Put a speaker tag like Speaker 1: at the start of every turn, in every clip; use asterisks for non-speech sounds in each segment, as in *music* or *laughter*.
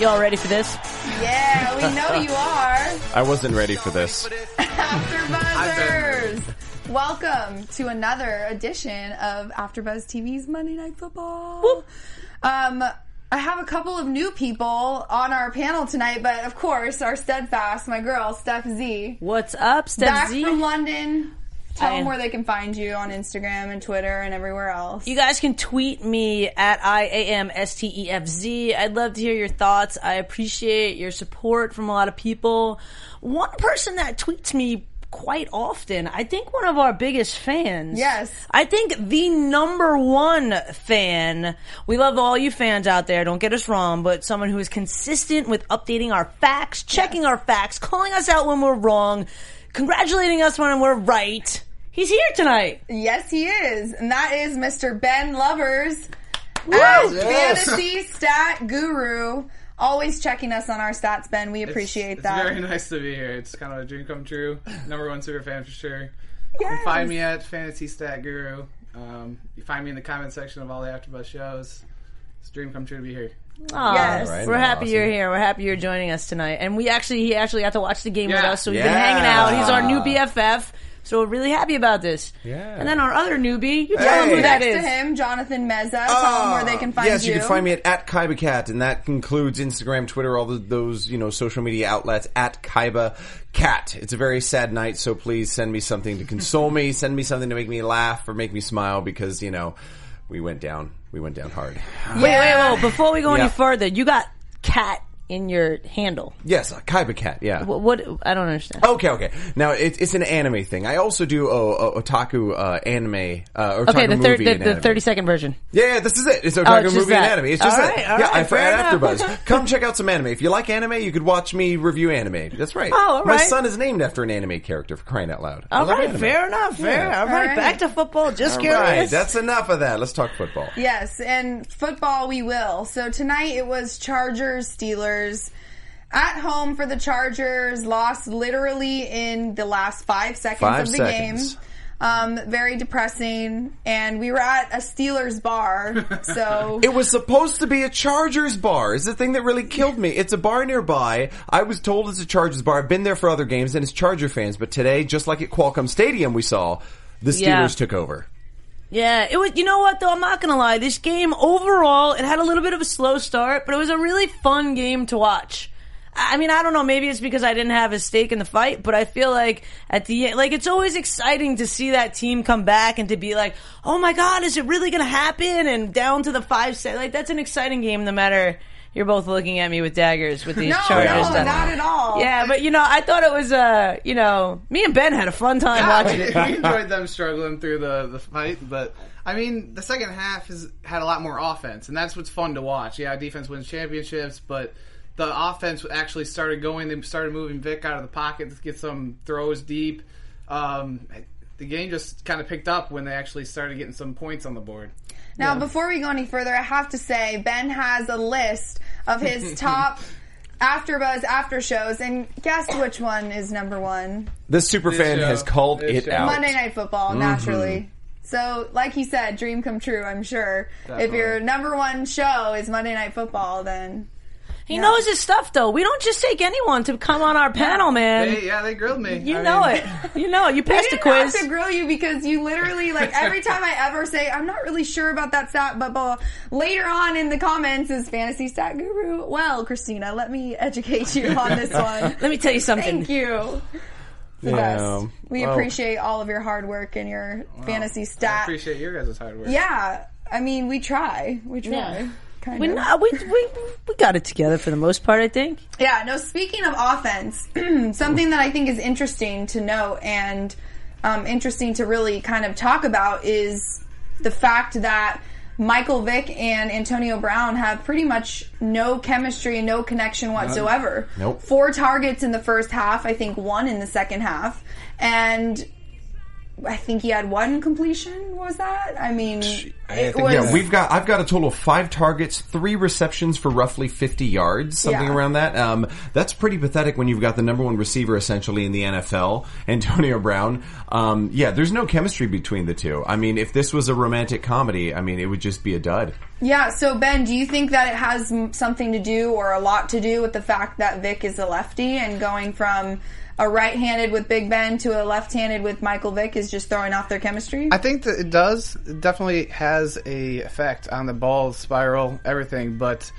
Speaker 1: Y'all ready for this?
Speaker 2: Yeah, we know you are.
Speaker 3: I wasn't ready for this. *laughs*
Speaker 2: AfterBuzzers! Welcome to another edition of AfterBuzz TV's Monday Night Football. Um, I have a couple of new people on our panel tonight, but of course, our steadfast, my girl, Steph Z.
Speaker 1: What's up, Steph
Speaker 2: Back
Speaker 1: Z?
Speaker 2: from London. Tell
Speaker 1: I-
Speaker 2: them where they can find you on Instagram and Twitter and everywhere else.
Speaker 1: You guys can tweet me at I A M S T E F Z. I'd love to hear your thoughts. I appreciate your support from a lot of people. One person that tweets me quite often, I think one of our biggest fans.
Speaker 2: Yes.
Speaker 1: I think the number one fan. We love all you fans out there, don't get us wrong, but someone who is consistent with updating our facts, checking our facts, calling us out when we're wrong, congratulating us when we're right. He's here tonight.
Speaker 2: Yes, he is. And that is Mr. Ben Lovers, our
Speaker 4: Yes.
Speaker 2: fantasy stat guru. Always checking us on our stats, Ben. We appreciate
Speaker 4: it's,
Speaker 2: that.
Speaker 4: It's very nice to be here. It's kind of a dream come true. Number one super fan for sure. You can find me at Fantasy Stat Guru. Um, you find me in the comment section of all the AfterBuzz shows. It's a dream come true to be here.
Speaker 1: Aw,
Speaker 2: Yes.
Speaker 3: Right,
Speaker 1: we're happy
Speaker 3: awesome.
Speaker 1: you're here. We're happy you're joining us tonight. And we actually, he actually got to watch the game with us, so we've been hanging out. He's our new BFF. So we're really happy about this.
Speaker 3: Yeah.
Speaker 1: And then our other newbie, you tell him
Speaker 3: Hey.
Speaker 1: who that
Speaker 2: Next
Speaker 1: is.
Speaker 2: to him, Jonathan Meza. Tell him where they can find
Speaker 3: yes,
Speaker 2: you.
Speaker 3: Yes, you can find me at, at Kaiba Cat, and that includes Instagram, Twitter, all the, those you know social media outlets at Kaiba Cat. It's a very sad night, so please send me something to console me. Send me something to make me laugh or make me smile because you know we went down, we went down hard.
Speaker 1: Wait, wait, wait. Before we go
Speaker 3: Yeah.
Speaker 1: any further, you got cat in your handle.
Speaker 3: Yes, uh, Kaiba Cat. Yeah.
Speaker 1: What, what I don't understand.
Speaker 3: Okay, okay. Now it, it's an anime thing. I also do oh, oh, otaku uh, anime. Uh, or
Speaker 1: Okay, the, third, the, the 30 second version.
Speaker 3: Yeah, yeah, this is it. It's
Speaker 1: Oh,
Speaker 3: Otaku
Speaker 1: it's just
Speaker 3: Movie and. Anime. It's just
Speaker 1: All
Speaker 3: it.
Speaker 1: right, all
Speaker 3: yeah,
Speaker 1: right,
Speaker 3: I
Speaker 1: fair
Speaker 3: at
Speaker 1: enough.
Speaker 3: AfterBuzz. Come check out some anime. If you like anime, you could watch me review anime. That's right.
Speaker 1: Oh, all
Speaker 3: My son is named after an anime character for crying out loud. I
Speaker 1: All
Speaker 3: love
Speaker 1: right,
Speaker 3: anime.
Speaker 1: fair enough. Fair.
Speaker 3: Yeah.
Speaker 1: All right,
Speaker 2: right.
Speaker 1: back to football. Just
Speaker 3: All
Speaker 1: curious.
Speaker 3: right, that's enough of that. Let's talk football.
Speaker 2: Yes, and football we will. So tonight it was Chargers Steelers. At home for the Chargers, lost literally in the last five seconds
Speaker 3: Five
Speaker 2: of the
Speaker 3: seconds.
Speaker 2: game. Um, very depressing. And we were at a Steelers bar, *laughs* so
Speaker 3: It was supposed to be a Chargers bar. Is the thing that really killed me. It's a bar nearby. I was told it's a Chargers bar. I've been there for other games and it's Charger fans. But today, just like at Qualcomm Stadium, we saw the Steelers
Speaker 1: Yeah.
Speaker 3: took over.
Speaker 1: Yeah, it was. You know what though? I'm not gonna lie. This game overall, it had a little bit of a slow start, but it was a really fun game to watch. I mean, I don't know. Maybe it's because I didn't have a stake in the fight, but I feel like at the end, like it's always exciting to see that team come back and to be like, "Oh my god, is it really gonna happen?" And down to the five set, like that's an exciting game. No matter you're both looking at me with daggers with these
Speaker 2: no,
Speaker 1: Chargers.
Speaker 2: no, not at all.
Speaker 1: Yeah, but you know, I thought it was, uh, you know, me and Ben had a fun time watching it. *laughs*
Speaker 4: we enjoyed them struggling through the, the fight, but I mean, the second half has had a lot more offense, and that's what's fun to watch. Yeah, defense wins championships, but the offense actually started going. They started moving Vick out of the pocket to get some throws deep. Um, the game just kind of picked up when they actually started getting some points on the board.
Speaker 2: Now, before we go any further, I have to say Ben has a list of his *laughs* top AfterBuzz after shows, and guess which one is number one?
Speaker 3: This super fan
Speaker 4: show.
Speaker 3: has called
Speaker 4: This
Speaker 3: it
Speaker 4: show.
Speaker 3: out.
Speaker 2: Monday Night Football,
Speaker 3: Mm-hmm.
Speaker 2: naturally. So, like he said, dream come true. I'm sure. If your number one show is Monday Night Football, then
Speaker 1: He knows his stuff, though. We don't just take anyone to come on our panel, man.
Speaker 4: They, yeah, they grilled me.
Speaker 1: you
Speaker 4: I
Speaker 1: know
Speaker 4: mean,
Speaker 1: it. *laughs* You know it. You
Speaker 2: I
Speaker 1: passed *laughs* the
Speaker 2: didn't have
Speaker 1: quiz.
Speaker 2: to grill you because you literally like *laughs* every time I ever say I'm not really sure about that stat, but blah, later on in the comments is fantasy stat guru. Well, Christina, let me educate you on this one.
Speaker 1: Let me tell you something.
Speaker 2: Thank you. The
Speaker 3: Yeah.
Speaker 2: best. We
Speaker 3: Well-
Speaker 2: appreciate all of your hard work and your fantasy
Speaker 4: I appreciate your guys' hard work.
Speaker 2: Yeah, I mean we try. We try.
Speaker 1: Yeah.
Speaker 2: Kind
Speaker 1: We,
Speaker 2: of.
Speaker 1: nah, we, we, we got it together for the most part, I think.
Speaker 2: Yeah, no, speaking of offense, *clears throat* something that I think is interesting to note and um, interesting to really kind of talk about is the fact that Michael Vick and Antonio Brown have pretty much no chemistry and no connection whatsoever.
Speaker 3: Nope.
Speaker 2: Four targets in the first half, I think one in the second half. And I think he had one completion, was that? I mean, it was.
Speaker 3: yeah, we've got. I've got a total of five targets, three receptions for roughly fifty yards, something
Speaker 2: Yeah.
Speaker 3: around that. Um, that's pretty pathetic when you've got the number one receiver essentially in the NFL, *laughs* Antonio Brown. Um, yeah, there's no chemistry between the two. I mean, if this was a romantic comedy, I mean, it would just be a dud.
Speaker 2: Yeah, so Ben, do you think that it has something to do or a lot to do with the fact that Vick is a lefty and going from a right-handed with Big Ben to a left-handed with Michael Vick is just throwing off their chemistry?
Speaker 4: I think that it does. It definitely has a effect on the ball spiral, everything. But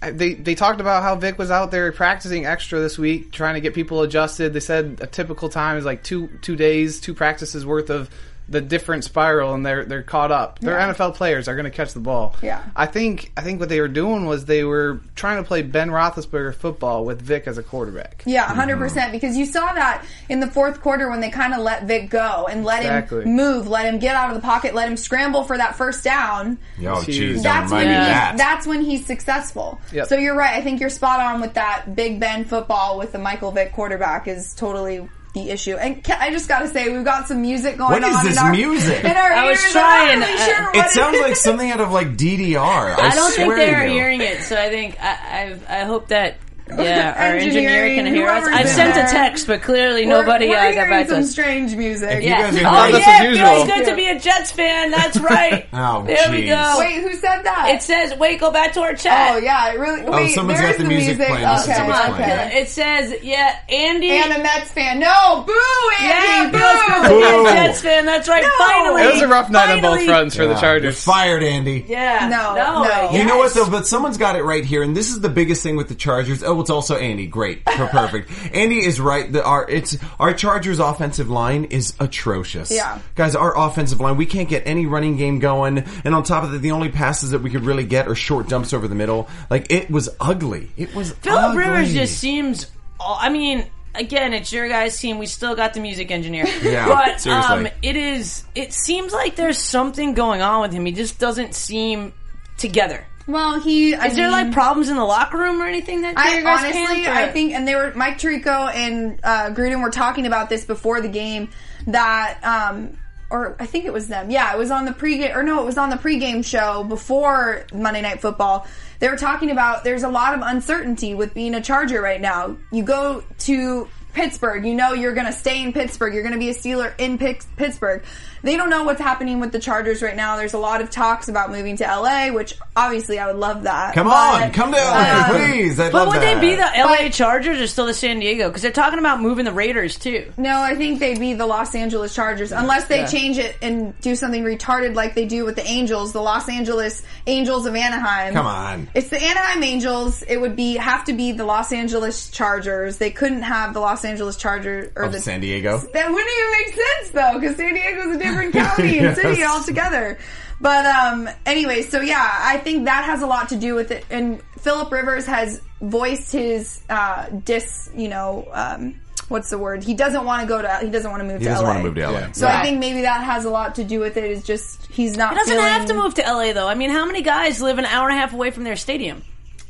Speaker 4: they they talked about how Vick was out there practicing extra this week, trying to get people adjusted. They said a typical time is like two two days, two practices worth of the different spiral, and they're they're caught up. They're
Speaker 2: Yeah.
Speaker 4: NFL players; are going to catch the ball.
Speaker 2: Yeah.
Speaker 4: I think I think what they were doing was they were trying to play Ben Roethlisberger football with Vick as a quarterback.
Speaker 2: Yeah, 100%. Because you saw that in the fourth quarter when they kind of let Vick go and let
Speaker 4: Exactly.
Speaker 2: him move, let him get out of the pocket, let him scramble for that first down.
Speaker 3: Oh,
Speaker 4: Huge.
Speaker 3: jeez,
Speaker 2: That's when, he's,
Speaker 3: that.
Speaker 2: that's when he's successful.
Speaker 4: Yep.
Speaker 2: So you're right. I think you're spot on with that. Big Ben football with the Michael Vick quarterback is totally the issue. And Ke- I just got to say, we've got some music going
Speaker 3: What
Speaker 2: on.
Speaker 3: is
Speaker 2: in
Speaker 3: this
Speaker 2: our,
Speaker 3: music?
Speaker 2: In our
Speaker 1: I was
Speaker 2: ears.
Speaker 1: trying,
Speaker 2: I'm not really
Speaker 1: uh,
Speaker 2: sure what
Speaker 3: It sounds
Speaker 2: is.
Speaker 3: like something out of like DDR. I,
Speaker 1: I don't think they're hearing it, so I think I, I, I hope that yeah, our
Speaker 2: Engineering,
Speaker 1: engineer can hear us. I've sent
Speaker 2: there.
Speaker 1: a text, but clearly
Speaker 2: We're-
Speaker 1: nobody
Speaker 2: we're
Speaker 1: uh, got
Speaker 2: hearing
Speaker 1: back to
Speaker 2: some
Speaker 1: us.
Speaker 2: strange music.
Speaker 3: you guys
Speaker 1: Oh yeah,
Speaker 4: as
Speaker 1: it
Speaker 4: usual.
Speaker 1: feels good to be a Jets fan. That's right. *laughs*
Speaker 3: Oh,
Speaker 1: there we go.
Speaker 2: Wait, who said that?
Speaker 1: It says, "Wait, go back to our chat."
Speaker 2: Oh yeah, it really. Wait,
Speaker 3: someone's
Speaker 2: there's
Speaker 3: got the music playing. This
Speaker 2: Okay,
Speaker 3: what's
Speaker 2: okay.
Speaker 3: playing.
Speaker 1: It says, "Yeah, Andy."
Speaker 2: And a Mets fan. No, boo,
Speaker 1: yeah,
Speaker 2: Andy,
Speaker 1: feels good to be
Speaker 3: Boo.
Speaker 1: a Jets fan. That's right.
Speaker 2: No.
Speaker 1: Finally,
Speaker 4: It was a rough night on both fronts for the Chargers.
Speaker 3: Fired, Andy.
Speaker 1: Yeah,
Speaker 2: No,
Speaker 1: no,
Speaker 2: no.
Speaker 3: You know what though? But someone's got it right here, and this is the biggest thing with the Chargers. Oh, it's also Andy. Great, *laughs* perfect. Andy is right. The, our it's our Chargers' offensive line is atrocious.
Speaker 2: Yeah.
Speaker 3: guys, our offensive line we can't get any running game going, and on top of that, the only passes that we could really get are short dumps over the middle. Like it was ugly. It was.
Speaker 1: Philip. Rivers just seems. I mean, again, it's your guys' team. We still got the music engineer. *laughs*
Speaker 3: Yeah,
Speaker 1: but
Speaker 3: seriously.
Speaker 1: um, it is. It seems like there's something going on with him. He just doesn't seem together.
Speaker 2: Well, he I
Speaker 1: Is there
Speaker 2: mean,
Speaker 1: like problems in the locker room or anything that
Speaker 2: I
Speaker 1: guys
Speaker 2: honestly, I think, and they were Mike Tirico and uh, Gruden were talking about this before the game that, um, or I think it was them. Yeah, it was on the pregame, or no, it was on the pregame show before Monday Night Football. They were talking about there's a lot of uncertainty with being a Charger right now. You go to Pittsburgh, you know you're going to stay in Pittsburgh. You're going to be a Steeler in Pix- Pittsburgh. They don't know what's happening with the Chargers right now. There's a lot of talks about moving to LA, which obviously I would love that.
Speaker 3: Come
Speaker 2: But,
Speaker 3: on, come to LA,
Speaker 2: um,
Speaker 3: please. I'd
Speaker 1: But
Speaker 3: love
Speaker 1: would
Speaker 3: that.
Speaker 1: they be the LA
Speaker 2: But-
Speaker 1: Chargers or still the San Diego? Because they're talking about moving the Raiders too.
Speaker 2: No, I think they'd be the Los Angeles Chargers unless they change it and do something retarded like they do with the Angels, the Los Angeles Angels of Anaheim.
Speaker 3: Come on.
Speaker 2: It's the Anaheim Angels. It would be have to be the Los Angeles Chargers. They couldn't have the Los Angeles Chargers or
Speaker 3: Of
Speaker 2: the
Speaker 3: San Diego.
Speaker 2: That wouldn't even make sense though, because San Diego's a different *laughs* county and city altogether. But um, anyway, so yeah, I think that has a lot to do with it. And Philip Rivers has voiced his uh, dis, you know, um, what's the word? He doesn't want to go to. He doesn't want to move
Speaker 3: He
Speaker 2: to
Speaker 3: doesn't
Speaker 2: LA.
Speaker 3: want to move to LA.
Speaker 4: Yeah.
Speaker 2: So I think maybe that has a lot to do with it. Is just he's not.
Speaker 1: He doesn't
Speaker 2: feeling,
Speaker 1: have to move to LA though. I mean, how many guys live an hour and a half away from their stadium?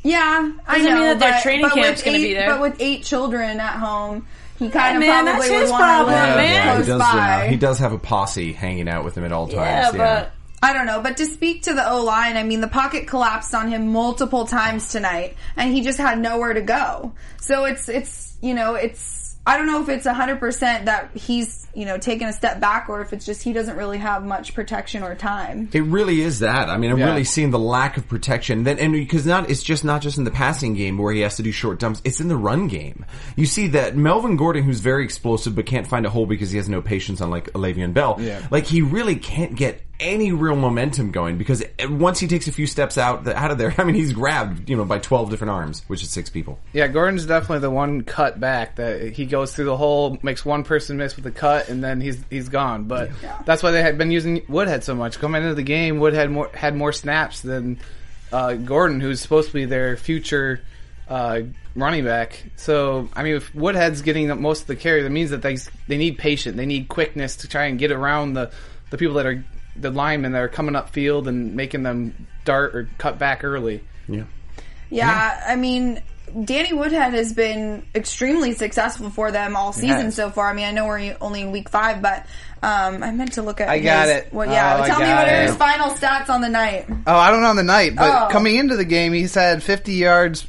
Speaker 2: Yeah, I
Speaker 1: Doesn't
Speaker 2: know.
Speaker 1: mean that their training
Speaker 2: but
Speaker 1: camp's gonna be there.
Speaker 2: But with eight children at home, he kind of
Speaker 1: man,
Speaker 2: probably
Speaker 1: that's
Speaker 2: would
Speaker 1: his
Speaker 2: want to
Speaker 1: problem,
Speaker 2: live
Speaker 1: man.
Speaker 3: Yeah, he
Speaker 2: close
Speaker 3: does.
Speaker 2: by.
Speaker 3: Uh, he does have a posse hanging out with him at all times.
Speaker 1: Yeah,
Speaker 3: Yeah,
Speaker 1: but
Speaker 2: I don't know, but to speak to the O line, I mean, the pocket collapsed on him multiple times tonight, and he just had nowhere to go. So it's it's you know it's I don't know if it's hundred percent that he's you know taking a step back, or if it's just he doesn't really have much protection or time.
Speaker 3: It really is that. I mean, I'm
Speaker 4: Yeah.
Speaker 3: really seeing the lack of protection. Then, and because not, it's just not just in the passing game where he has to do short dumps. It's in the run game. You see that Melvin Gordon, who's very explosive but can't find a hole because he has no patience, unlike Le'Veon Bell.
Speaker 4: Yeah.
Speaker 3: Like he really can't get any real momentum going because once he takes a few steps out out of there, *laughs* I mean, he's grabbed you know by 12 different arms, which is six people.
Speaker 4: Yeah, Gordon's definitely the one cut back that he goes through the hole, makes one person miss with a cut, and then he's he's gone. But that's why they had been using Woodhead so much. Coming into the game, Woodhead more, had more snaps than uh, Gordon, who's supposed to be their future uh, running back. So I mean, if Woodhead's getting most of the carry, that means that they they need patience, they need quickness to try and get around the the people that are the linemen that are coming up field and making them dart or cut back early.
Speaker 3: Yeah.
Speaker 2: Yeah, I mean, Danny Woodhead has been extremely successful for them all season
Speaker 4: has.
Speaker 2: so far. I mean, I know we're only in week five, but um, I meant to look at.
Speaker 4: I got
Speaker 2: his-
Speaker 4: it.
Speaker 2: Well, yeah,
Speaker 4: Oh,
Speaker 2: tell me
Speaker 4: got
Speaker 2: what are his final stats on the night.
Speaker 4: Oh, I don't know on the night, but
Speaker 2: Oh.
Speaker 4: coming into the game, he's had 50 yards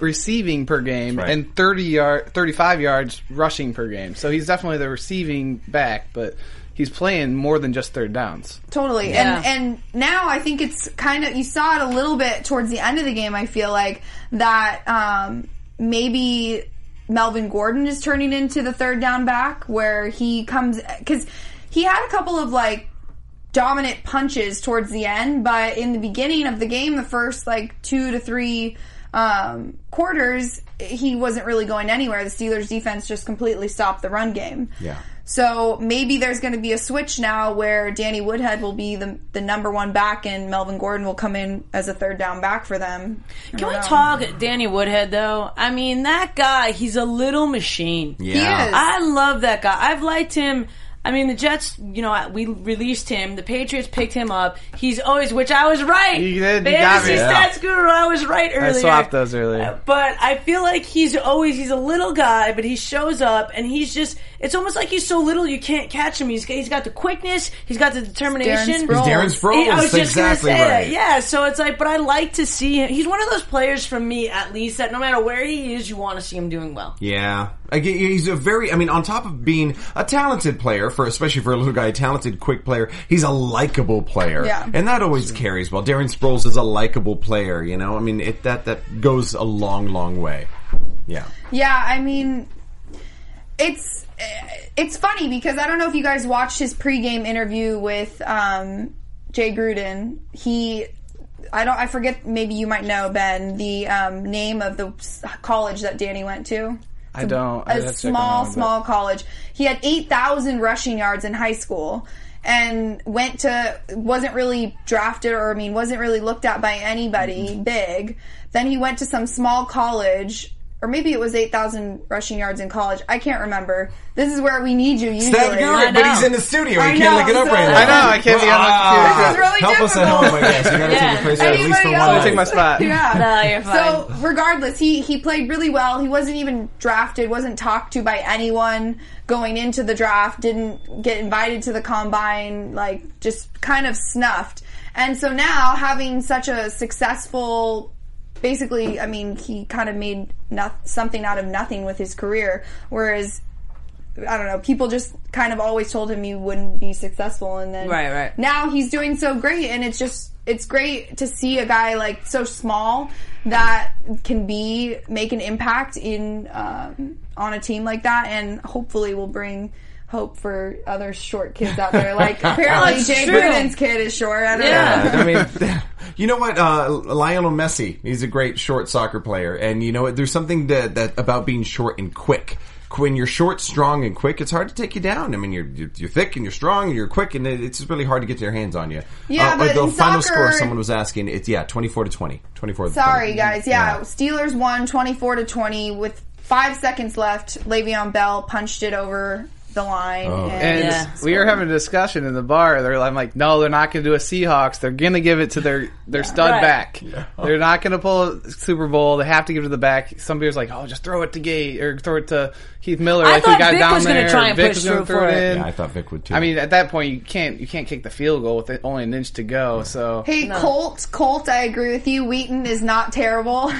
Speaker 4: receiving per game
Speaker 3: Right.
Speaker 4: and 30 yard, 35 yards rushing per game. So he's definitely the receiving back, but he's playing more than just third downs.
Speaker 2: Totally.
Speaker 1: Yeah.
Speaker 2: And and now I think it's kind of you saw it a little bit towards the end of the game, I feel like that um maybe Melvin Gordon is turning into the third down back where he comes cuz he had a couple of like dominant punches towards the end, but in the beginning of the game, the first like 2 to 3 um, quarters, he wasn't really going anywhere. The Steelers defense just completely stopped the run game.
Speaker 3: Yeah.
Speaker 2: So maybe there's going to be a switch now where Danny Woodhead will be the the number one back and Melvin Gordon will come in as a third down back for them.
Speaker 1: Can we
Speaker 2: know.
Speaker 1: talk Danny Woodhead though? I mean, that guy, he's a little machine.
Speaker 2: He
Speaker 3: Yeah.
Speaker 2: is.
Speaker 1: I love that guy. I've liked him. I mean, the Jets, you know, we released him. The Patriots picked him up. He's always, which I was right.
Speaker 4: You did, you got
Speaker 1: Fantasy
Speaker 4: me.
Speaker 3: Yeah.
Speaker 1: stats guru, I was right earlier.
Speaker 4: I swapped those earlier.
Speaker 1: But I feel like he's always he's a little guy, but he shows up and he's just it's almost like he's so little you can't catch him. He's he's got the quickness, he's got the determination.
Speaker 2: Darren Sproles.
Speaker 3: Darren Sproles.
Speaker 1: I was just
Speaker 3: exactly
Speaker 1: gonna say
Speaker 3: right.
Speaker 1: that. Yeah, so it's like, but I like to see him. He's one of those players from me, at least, that no matter where he is, you want to see him doing well.
Speaker 3: Yeah, I get- he's a very. I mean, on top of being a talented player, for especially for a little guy, a talented, quick player, he's a likable player,
Speaker 2: Yeah.
Speaker 3: and that always carries well. Darren Sproles is a likable player. You know, I mean, it that that goes a long, long way. Yeah,
Speaker 2: Yeah, I mean, it's it's funny because I don't know if you guys watched his pregame interview with um, Jay Gruden. He, I don't, I forget. Maybe you might know Ben the um, name of the college that Danny went to.
Speaker 4: I don't. I'd
Speaker 2: a small, small college. He had 8,000 rushing yards in high school and went to, wasn't really drafted or, I mean, wasn't really looked at by anybody
Speaker 4: Mm-hmm. *laughs*
Speaker 2: big. Then he went to some small college, or maybe it was 8,000 rushing yards in college. I can't remember. This is where we need you usually.
Speaker 3: Stat Guru,
Speaker 1: I
Speaker 3: but he's in the studio.
Speaker 2: I
Speaker 3: He can't
Speaker 2: know,
Speaker 3: look it up
Speaker 2: so-
Speaker 3: right now.
Speaker 4: I know, I can't be on the computer.
Speaker 2: This is really
Speaker 3: Help us at
Speaker 2: difficult.
Speaker 3: home, I guess. You got to
Speaker 1: Yeah.
Speaker 3: take the place at least
Speaker 2: Anybody
Speaker 3: for one.
Speaker 2: else?
Speaker 4: I'll take my spot. *laughs*
Speaker 2: Yeah.
Speaker 1: No, you're fine.
Speaker 2: So regardless, he he played really well. He wasn't even drafted, wasn't talked to by anyone going into the draft, didn't get invited to the combine, like just kind of snuffed. And so now having such a successful basically, I mean, he kind of made no- something out of nothing with his career whereas I don't know. People just kind of always told him he wouldn't be successful, and then
Speaker 1: Right, right.
Speaker 2: now he's doing so great, and it's just it's great to see a guy like so small that can be make an impact in um, on a team like that, and hopefully will bring hope for other short kids out there. Like *laughs* apparently
Speaker 1: That's
Speaker 2: Jay
Speaker 1: true.
Speaker 2: Gruden's kid is short. I don't
Speaker 1: Yeah.
Speaker 2: know.
Speaker 3: I mean, *laughs* *laughs* you know what? Uh, Lionel Messi, he's a great short soccer player, and you know what? There's something that, that about being short and quick. When you're short, strong, and quick, it's hard to take you down. I mean, you're you're, you're thick and you're strong and you're quick, and it- it's really hard to get their hands on you.
Speaker 2: Yeah,
Speaker 3: uh,
Speaker 2: but
Speaker 3: the
Speaker 2: in
Speaker 3: final
Speaker 2: soccer-
Speaker 3: score someone was asking, it's yeah, 24 to 20, 24. To
Speaker 2: Sorry,
Speaker 3: 20.
Speaker 2: guys. Yeah, Steelers won 24 to 20 with five seconds left. Le'Veon Bell punched it over the line.
Speaker 3: Oh.
Speaker 4: And
Speaker 1: Yeah.
Speaker 4: we were having a discussion in the bar. They're I'm like, no, they're not going to do a Seahawks. They're going to give it to their their stud
Speaker 1: Right.
Speaker 4: back. They're not going to pull a Super Bowl. They have to give it to the back. Some people's like, oh, just throw it to Gate or throw it to Heath Miller.
Speaker 1: I
Speaker 4: like
Speaker 1: thought
Speaker 4: we got
Speaker 1: Vick
Speaker 4: down
Speaker 1: was gonna
Speaker 4: there.
Speaker 1: try and
Speaker 4: Vick
Speaker 1: push through
Speaker 4: throw
Speaker 1: for
Speaker 4: it
Speaker 1: it.
Speaker 4: in.
Speaker 3: Yeah, I thought Vick would too.
Speaker 4: I mean, at that point, you can't you can't kick the field goal with it, only an inch to go. So
Speaker 2: Hey, Colt, Colt, I agree with you. Wheaton is not terrible. *laughs* I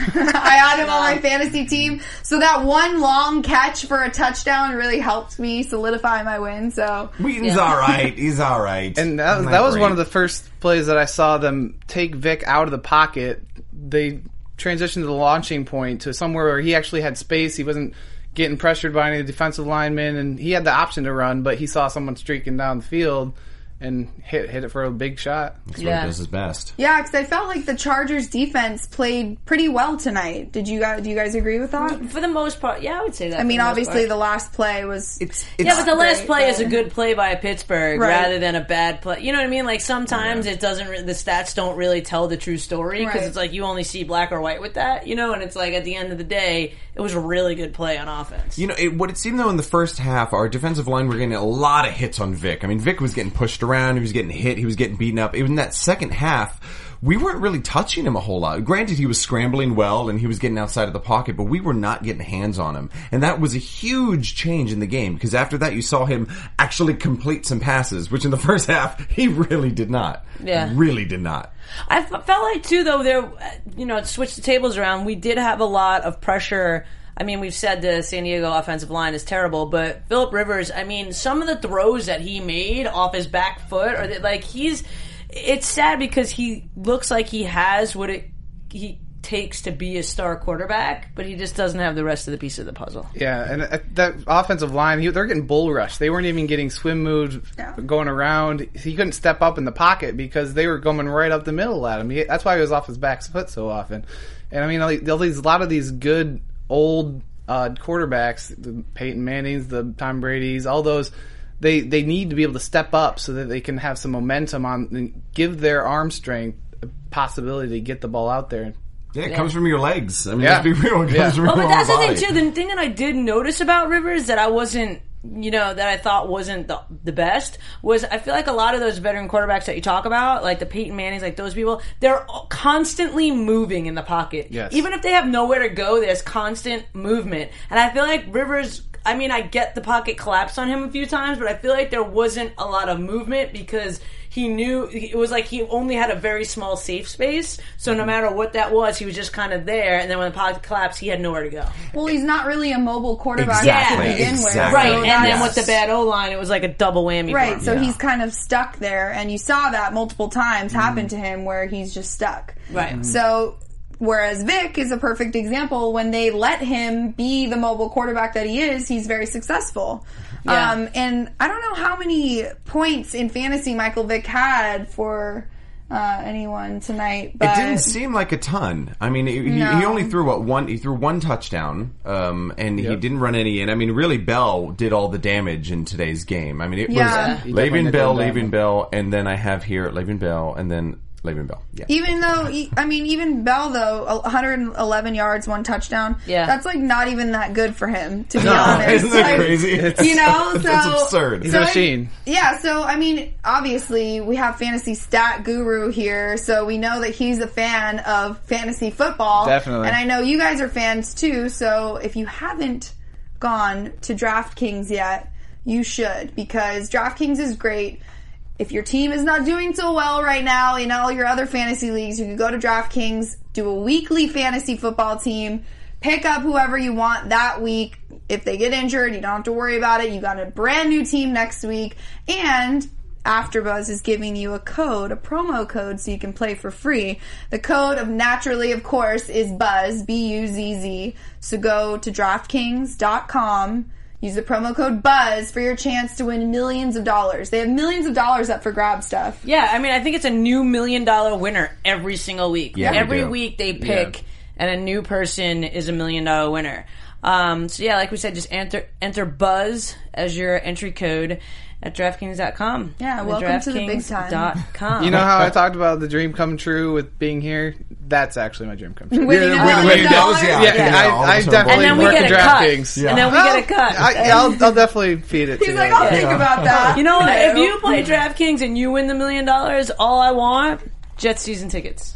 Speaker 2: had him on my fantasy team. So that one long catch for a touchdown really helped me solidify my win. So
Speaker 3: Wheaton's all right. He's all right.
Speaker 4: And that was, that was one of the first plays that I saw them take Vick out of the pocket. They transitioned to the launching point to somewhere where he actually had space. He wasn't getting pressured by any of the defensive linemen, and he had the option to run, but he saw someone streaking down the field, and hit hit it for a big shot.
Speaker 3: That's
Speaker 1: Yeah.
Speaker 3: what he does his best.
Speaker 2: Yeah, because I felt like the Chargers defense played pretty well tonight. Did you guys? Do you guys agree with that?
Speaker 1: For the most part, yeah, I would say that.
Speaker 2: I mean,
Speaker 1: the
Speaker 2: obviously the last play was.
Speaker 3: It's,
Speaker 1: Yeah, but the last
Speaker 2: great,
Speaker 1: play is a good play by Pittsburgh
Speaker 2: Right.
Speaker 1: rather than a bad play. You know what I mean? Like sometimes it doesn't. Re- the stats don't really tell the true story because
Speaker 2: Right.
Speaker 1: it's like you only see black or white with that. You know, and it's like at the end of the day, it was a really good play on offense.
Speaker 3: You know, it, what it seemed though in the first half, our defensive line were getting a lot of hits on Vick. I mean, Vick was getting pushed around, he was getting hit, he was getting beaten up. Even that second half, we weren't really touching him a whole lot. Granted, he was scrambling well and he was getting outside of the pocket, but we were not getting hands on him. And that was a huge change in the game because after that, you saw him actually complete some passes, which in the *laughs* first half, he really did not.
Speaker 1: Yeah.
Speaker 3: Really did not.
Speaker 1: I felt like too, though. There, uh, you know, to switch the tables around, we did have a lot of pressure. I mean, we've said the San Diego offensive line is terrible, but Philip Rivers. I mean, some of the throws that he made off his back foot, or that, like he's. It's sad because he looks like he has what it he takes to be a star quarterback, but he just doesn't have the rest of the piece of the puzzle.
Speaker 4: Yeah, and uh, that offensive line, they're getting bull rushed. They weren't even getting swim moves
Speaker 2: Yeah.
Speaker 4: going around. He couldn't step up in the pocket because they were going right up the middle at him. He, that's why he was off his back foot so often. And I mean, all these, a lot of these good old uh, quarterbacks, the Peyton Manning's, the Tom Brady's, all those. They, they need to be able to step up so that they can have some momentum on and give their arm strength a possibility to get the ball out there.
Speaker 3: Yeah, it comes from your legs. I mean,
Speaker 4: Yeah.
Speaker 3: let's be real. It comes
Speaker 4: Yeah.
Speaker 3: from
Speaker 1: Well,
Speaker 3: your
Speaker 1: but that's the thing too. The thing that I did notice about Rivers that I wasn't, you know, that I thought wasn't the, the best was I feel like a lot of those veteran quarterbacks that you talk about, like the Peyton Mannings, like those people, they're constantly moving in the pocket.
Speaker 4: Yes.
Speaker 1: Even if they have nowhere to go, there's constant movement. And I feel like Rivers. I mean, I get the pocket collapsed on him a few times, but I feel like there wasn't a lot of movement because he knew it was like he only had a very small safe space. So no mm-hmm. matter what that was, he was just kind of there. And then when the pocket collapsed, he had nowhere to go.
Speaker 2: Well, he's not really a mobile quarterback
Speaker 3: Exactly,
Speaker 2: to begin
Speaker 3: exactly.
Speaker 2: with.
Speaker 1: Right,
Speaker 2: so
Speaker 1: and then with the bad O line, it was like a double whammy.
Speaker 2: Right,
Speaker 1: him.
Speaker 2: so
Speaker 3: Yeah.
Speaker 2: he's kind of stuck there, and you saw that multiple times mm-hmm. happen to him where he's just stuck.
Speaker 1: Right. Mm-hmm.
Speaker 2: So, whereas Vick is a perfect example, when they let him be the mobile quarterback that he is, he's very successful.
Speaker 1: Yeah.
Speaker 2: Um, and I don't know how many points in fantasy Michael Vick had for uh, anyone tonight, but
Speaker 3: It didn't seem like a ton. I mean, he, he-
Speaker 2: No.
Speaker 3: he only threw what one? He threw one touchdown, um, and he didn't run any in. I mean, really, Bell did all the damage in today's game. I mean, it
Speaker 2: Yeah.
Speaker 3: was
Speaker 4: He
Speaker 3: Le'Veon Bell,
Speaker 4: nickeled.
Speaker 3: Le'Veon Bell, and then I have here Le'Veon Bell, and then Le'Veon Bell. Yeah.
Speaker 2: Even though, I mean, even Bell though, 111 yards, one touchdown.
Speaker 1: Yeah.
Speaker 2: that's like not even that good for him, to be
Speaker 3: No,
Speaker 2: honest. *laughs*
Speaker 3: isn't that
Speaker 2: Like,
Speaker 3: crazy?
Speaker 2: You know, *laughs* so
Speaker 3: That's absurd.
Speaker 4: He's
Speaker 2: So
Speaker 4: a
Speaker 2: I-
Speaker 4: machine.
Speaker 2: Yeah, so I mean, obviously we have fantasy stat guru here, so we know that he's a fan of fantasy football.
Speaker 4: Definitely.
Speaker 2: And I know you guys are fans too, so if you haven't gone to DraftKings yet, you should because DraftKings is great. If your team is not doing so well right now in all your other fantasy leagues, you can go to DraftKings, do a weekly fantasy football team, pick up whoever you want that week. If they get injured, you don't have to worry about it. You got a brand new team next week. And AfterBuzz is giving you a code, a promo code, so you can play for free. The code of naturally, of course, is Buzz, B-U-Z-Z. So go to DraftKings.com, use the promo code BUZZ for your chance to win millions of dollars. They have millions of dollars up for grab stuff.
Speaker 1: Yeah, I mean, I think it's a new million dollar winner every single week.
Speaker 3: Yeah,
Speaker 1: every
Speaker 3: do.
Speaker 1: week they pick, and a new person is a million dollar winner. Um, so yeah, like we said, just enter enter Buzz as your entry code at DraftKings.com.
Speaker 2: Yeah, welcome to the big time.
Speaker 1: DraftKings.com.
Speaker 4: You know how I talked about the dream come true with being here? That's actually my dream come true.
Speaker 2: Winning a
Speaker 3: Yeah,
Speaker 2: million
Speaker 3: win- win-
Speaker 2: dollars.
Speaker 3: yeah,
Speaker 4: Yeah,
Speaker 3: yeah,
Speaker 4: I, I
Speaker 3: of a sudden,
Speaker 4: definitely
Speaker 1: and then we
Speaker 4: work
Speaker 1: get
Speaker 4: at
Speaker 1: a cut.
Speaker 4: DraftKings.
Speaker 1: And then we get a cut.
Speaker 4: I, I'll, I'll definitely feed it to
Speaker 2: He's
Speaker 4: you.
Speaker 2: like, I'll think about that.
Speaker 1: you know what? If you play DraftKings and you win the million dollars, all I want Jets season tickets.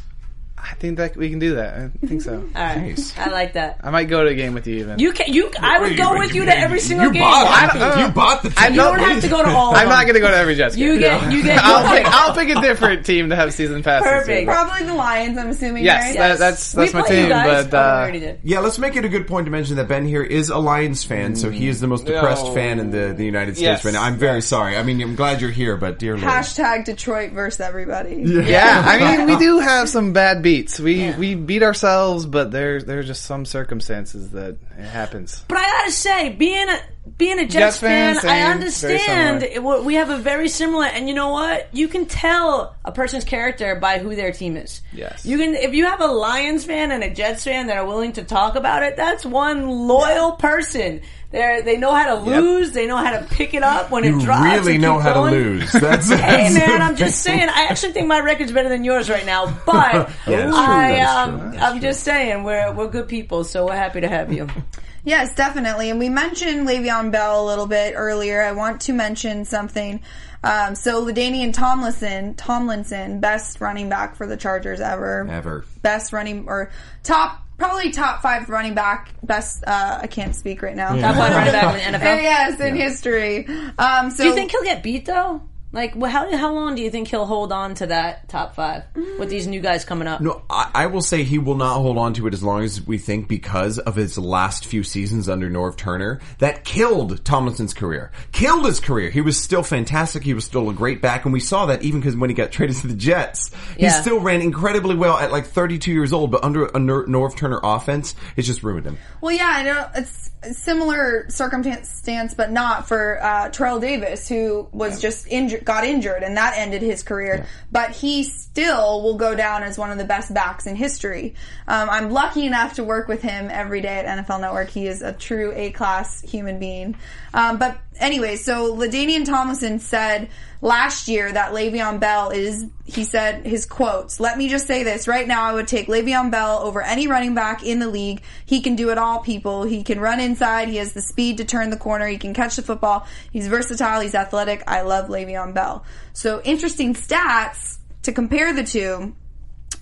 Speaker 4: I think that we can do that. I think so.
Speaker 1: All right,
Speaker 3: Nice.
Speaker 1: I like that.
Speaker 4: I might go to a game with you even.
Speaker 1: You can you. I would go with you to every single
Speaker 3: you
Speaker 1: game.
Speaker 3: Bought,
Speaker 1: Happy.
Speaker 3: it. you bought the team.
Speaker 4: I
Speaker 3: ticket.
Speaker 1: You don't have to go to all.
Speaker 4: I'm
Speaker 1: of
Speaker 4: not going to go to every Jets game.
Speaker 1: You get you *laughs* get
Speaker 4: I'll pick,
Speaker 1: pick.
Speaker 4: I'll pick a different team to have season passes.
Speaker 1: Perfect.
Speaker 4: with.
Speaker 2: Probably the Lions, I'm assuming,
Speaker 4: Yes,
Speaker 2: right?
Speaker 4: that- that's
Speaker 1: We
Speaker 4: that's my
Speaker 1: play you
Speaker 4: team.
Speaker 1: guys.
Speaker 4: But
Speaker 1: Oh,
Speaker 4: uh,
Speaker 1: already did.
Speaker 3: Yeah, let's make it a good point to mention that Ben here is a Lions fan, so he is the most depressed
Speaker 4: No.
Speaker 3: fan in the, the United States
Speaker 4: Yes.
Speaker 3: right now. I'm very sorry. I mean, I'm glad you're here, but dear Lord.
Speaker 2: Hashtag Detroit versus everybody.
Speaker 4: yeah, I *laughs* mean, we do have some bad beats. We we beat ourselves, but there there's just some circumstances that it happens.
Speaker 1: But I gotta say, being a being a Jets,
Speaker 4: Jets fan,
Speaker 1: fan, I understand. It- we- we have a very similar, and you know what? You can tell a person's character by who their team is.
Speaker 4: Yes.
Speaker 1: You can, if you have a Lions fan and a Jets fan that are willing to talk about it, that's one loyal person. They they know how to lose. They know how to pick it up when
Speaker 3: You
Speaker 1: it drops.
Speaker 3: really know
Speaker 1: keep
Speaker 3: how
Speaker 1: going.
Speaker 3: to lose. That's *laughs*
Speaker 1: Hey man, I'm just saying. I actually think my record's better than yours right now, *laughs* but
Speaker 3: Yeah, that's true,
Speaker 1: I um, I'm just saying we're we're good people, so we're happy to have you. *laughs*
Speaker 2: Yes, definitely. And we mentioned Le'Veon Bell a little bit earlier. I want to mention something. Um, so LaDainian Tomlinson, Tomlinson, best running back for the Chargers ever.
Speaker 3: Ever.
Speaker 2: Best running or top, probably top five running back. Best. Uh, I can't speak right now.
Speaker 1: Top five *laughs* running back in the NFL.
Speaker 2: yes, in history. Um, so
Speaker 1: Do you think he'll get beat though? Like, well, how how long do you think he'll hold on to that top five with these new guys coming up?
Speaker 3: No, I, I will say he will not hold on to it as long as we think because of his last few seasons under Norv Turner. That killed Tomlinson's career. Killed his career. He was still fantastic. He was still a great back, and we saw that even because when he got traded to the Jets, he
Speaker 1: Yeah.
Speaker 3: still ran incredibly well at like 32 years old. But under a Nor- Norv Turner offense, it just ruined him.
Speaker 2: Well, yeah, I know it's a similar circumstance, but not for uh, Terrell Davis, who was just injured, got injured, and that ended his career. But he still will go down as one of the best backs in history. Um, I'm lucky enough to work with him every day at NFL Network. He is a true A class human being. Um, but anyway, so LaDainian Tomlinson said last year that Le'Veon Bell is, he said his quotes, let me just say this, right now I would take Le'Veon Bell over any running back in the league. He can do it all, people. He can run inside. He has the speed to turn the corner. He can catch the football. He's versatile. He's athletic. I love Le'Veon Bell. So interesting stats to compare the two.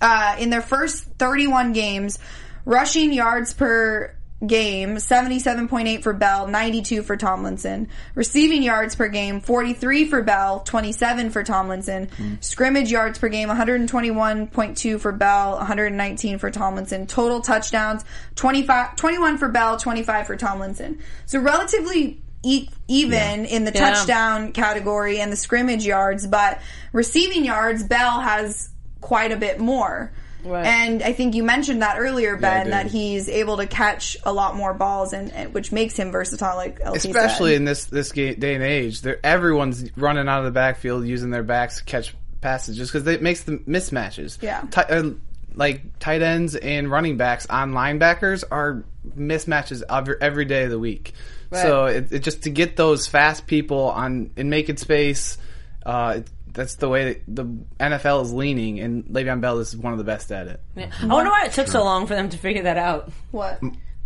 Speaker 2: Uh, in their first 31 games, rushing yards per game, 77.8 for Bell, 92 for Tomlinson. Receiving yards per game, 43 for Bell, 27 for Tomlinson. Mm. Scrimmage yards per game, 121.2 for Bell, 119 for Tomlinson. Total touchdowns, 25, 21 for Bell, 25 for Tomlinson. So relatively e- even in the
Speaker 1: Yeah.
Speaker 2: touchdown category and the scrimmage yards, but receiving yards, Bell has quite a bit more.
Speaker 1: Right.
Speaker 2: And I think you mentioned that earlier, Ben,
Speaker 4: did.
Speaker 2: that he's able to catch a lot more balls, and, and which makes him versatile, like LT
Speaker 4: especially
Speaker 2: said.
Speaker 4: in this this ga- day and age. They're, everyone's running out of the backfield using their backs to catch passes just because it makes the mismatches.
Speaker 2: Yeah.
Speaker 4: Ti- uh, like tight ends and running backs on linebackers are mismatches every, every day of the week. So it, it just to get those fast people on and making space. Uh, it, that's the way that the NFL is leaning, and Le'Veon Bell is one of the best at it.
Speaker 1: I wonder why it took so long for them to figure that out.
Speaker 2: what?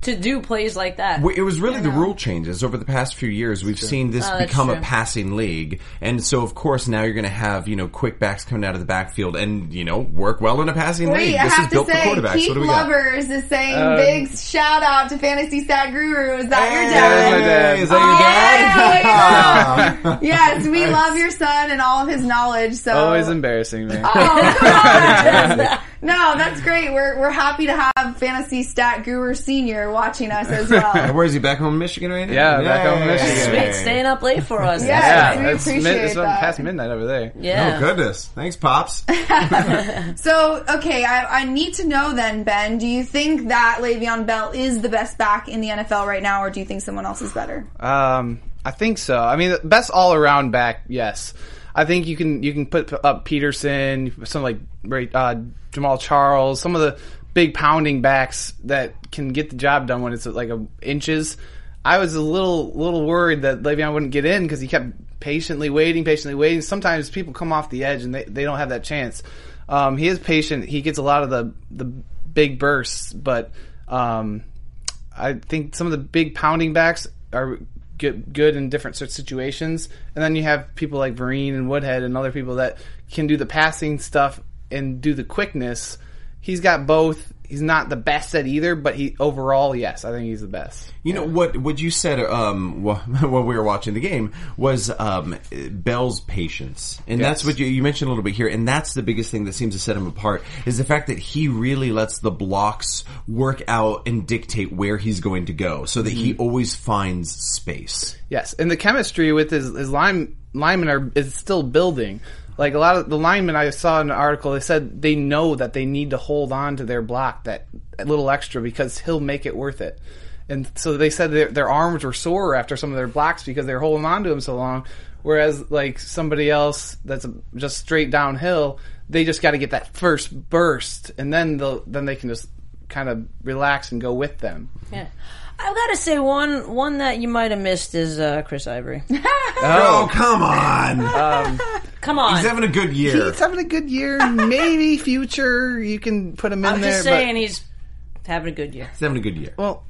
Speaker 1: To do plays like that.
Speaker 3: Well, It was really the rule changes over the past few years. We've seen this
Speaker 1: Oh, that's
Speaker 3: become a passing league, and so of course now you're going to have you know quick backs coming out of the backfield and you know work well in a passing
Speaker 2: Wait,
Speaker 3: league.
Speaker 2: I
Speaker 3: This is
Speaker 2: have to
Speaker 3: built for
Speaker 2: say,
Speaker 3: quarterbacks.
Speaker 2: Keith
Speaker 3: what do we got?
Speaker 2: Lovers is saying um, big shout out to Fantasy Stat Guru. Is that your
Speaker 3: Hey,
Speaker 2: dad?
Speaker 3: is that your dad?
Speaker 2: Yeah, *laughs* yes, we love your son and all of his knowledge. So
Speaker 4: Always embarrassing me.
Speaker 2: Oh, come on. *laughs* no, that's great. We're we're happy to have Fantasy Stat Guru Senior watching us as well. *laughs*
Speaker 3: Where is he? Back home in Michigan right now?
Speaker 4: Yeah, back home in Michigan.
Speaker 1: Sweet, staying up late for us. *laughs*
Speaker 2: Yeah.
Speaker 1: That's
Speaker 2: we
Speaker 4: it's,
Speaker 2: appreciate
Speaker 4: it's
Speaker 2: that.
Speaker 4: past midnight over there.
Speaker 1: yeah.
Speaker 3: Oh goodness! Thanks, pops. *laughs*
Speaker 2: So, okay, I, I need to know then, Ben. Do you think that Le'Veon Bell is the best back in the NFL right now, or do you think someone else is better?
Speaker 4: Um, I think so. I mean, the best all around back, yes. I think you can you can put up Peterson, some like uh, Jamaal Charles, some of the big pounding backs that can get the job done when it's like a inches. I was a little little worried that Le'Veon wouldn't get in because he kept patiently waiting, patiently waiting. Sometimes people come off the edge and they, they don't have that chance. Um, he is patient. He gets a lot of the the big bursts, but um, I think some of the big pounding backs are good, good in different sorts of situations, and then you have people like Vereen and Woodhead and other people that can do the passing stuff and do the quickness. He's got both. He's not the best at either, but he overall, yes, I think he's the best.
Speaker 3: You know what? What you said um, *laughs* wh- when we were watching the game was um, Bell's patience, and that's what you, you mentioned a little bit here. And that's the biggest thing that seems to set him apart is the fact that he really lets the blocks work out and dictate where he's going to go, so that he always finds space.
Speaker 4: Yes, and the chemistry with his his line linemen are is still building. Like a lot of the linemen I saw in an article, they said they know that they need to hold on to their block that little extra because he'll make it worth it. and so they said their, their arms were sore after some of their blocks because they were holding on to him so long. Whereas like somebody else that's just straight downhill, they just got to get that first burst, and then they'll then they can just kind of relax and go with them.
Speaker 1: Yeah. I've got to say one one that you might have missed is uh, Chris Ivory. *laughs*
Speaker 3: Oh, come on. *laughs*
Speaker 1: Come on,
Speaker 3: He's having a good year.
Speaker 4: He's having a good year. Maybe *laughs* future you can put him in there.
Speaker 1: I'm
Speaker 4: there.
Speaker 1: just saying he's having a good year.
Speaker 3: He's having a good year.
Speaker 4: but, well,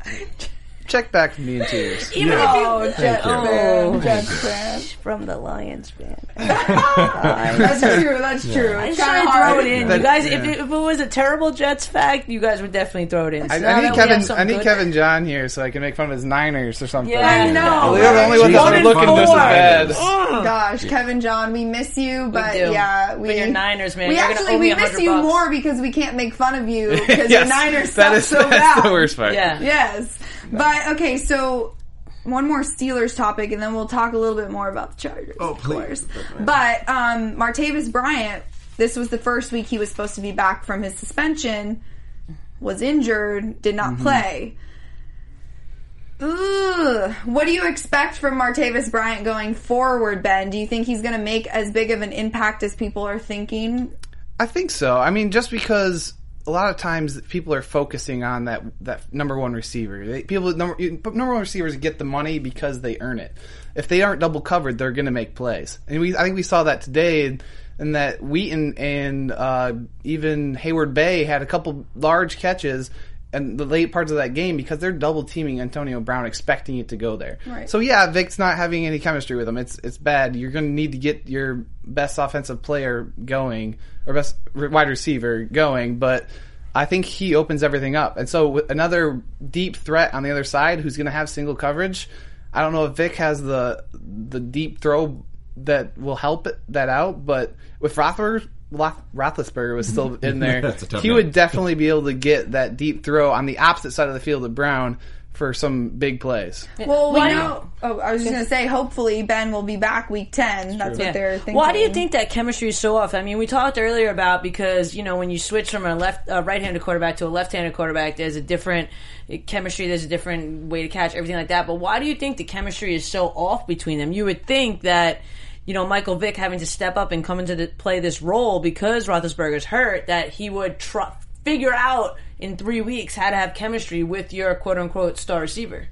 Speaker 4: check back with me in two years. *laughs*
Speaker 1: Even
Speaker 2: Oh,
Speaker 1: if
Speaker 2: Jets
Speaker 3: you.
Speaker 2: fan,
Speaker 1: Oh.
Speaker 2: Jets fan.
Speaker 1: from the Lions fan. *laughs*
Speaker 2: That's true. That's true.
Speaker 1: I
Speaker 2: It's
Speaker 1: just trying to throw it in.
Speaker 4: That-
Speaker 1: you guys, if, it, if it was a terrible Jets fact, you guys would definitely throw it in.
Speaker 4: I,
Speaker 1: So
Speaker 4: I
Speaker 1: now
Speaker 4: need
Speaker 1: that we have
Speaker 4: Kevin. I need Kevin John here so I can make fun of his Niners or something.
Speaker 1: Yeah.
Speaker 2: I know.
Speaker 4: They're the only ones that are looking
Speaker 1: One and
Speaker 4: just as bad.
Speaker 2: Gosh, Kevin John, we miss you, but
Speaker 1: do.
Speaker 2: yeah, we
Speaker 1: But you're Niners, man.
Speaker 2: We
Speaker 1: You're
Speaker 2: actually we miss
Speaker 1: 100
Speaker 2: you more because we can't make fun of you *laughs* because
Speaker 4: Yes,
Speaker 2: the Niners
Speaker 4: that
Speaker 2: suck
Speaker 4: is
Speaker 2: so
Speaker 4: that's
Speaker 2: bad.
Speaker 4: the worst part.
Speaker 1: Yeah.
Speaker 2: Yes, but okay, so one more Steelers topic, and then we'll talk a little bit more about the Chargers.
Speaker 3: Oh,
Speaker 2: of
Speaker 3: please.
Speaker 2: course. But um, Martavis Bryant, this was the first week he was supposed to be back from his suspension, was injured, did
Speaker 3: Mm-hmm.
Speaker 2: not play. Ugh. What do you expect from Martavis Bryant going forward, Ben? Do you think he's going to make as big of an impact as people are thinking?
Speaker 4: I think so. I mean, just because a lot of times people are focusing on that that number one receiver. They, people number number one receivers get the money because they earn it. If they aren't double covered, they're going to make plays. And we I think we saw that today. And that Wheaton and uh, even Heyward-Bey had a couple large catches in the late parts of that game because they're double teaming Antonio Brown, expecting it to go there.
Speaker 2: Right.
Speaker 4: So yeah, Vick's not having any chemistry with him. It's it's bad. You're going to need to get your best offensive player going or best wide receiver going, but I think he opens everything up. And so with another deep threat on the other side who's going to have single coverage, I don't know if Vick has the the deep throw that will help it, that out, but with Roethlisberger, Roethlisberger was still *laughs* in there,
Speaker 3: That's a tough
Speaker 4: he
Speaker 3: name.
Speaker 4: would definitely be able to get that deep throw on the opposite side of the field of Brown for some big plays.
Speaker 2: Well,
Speaker 1: Why do
Speaker 2: know. Oh, I was just going to say, hopefully Ben will be back week ten. That's what they're thinking.
Speaker 1: Why do you think that chemistry is so off? I mean, we talked earlier about because you know when you switch from a left, uh, right-handed quarterback to a left-handed quarterback, there's a different uh, chemistry. There's a different way to catch everything like that. But why do you think the chemistry is so off between them? You would think that. You know, Michael Vick having to step up and come into the, play this role because Roethlisberger's hurt, that he would tr- figure out in three weeks how to have chemistry with your quote unquote star receiver.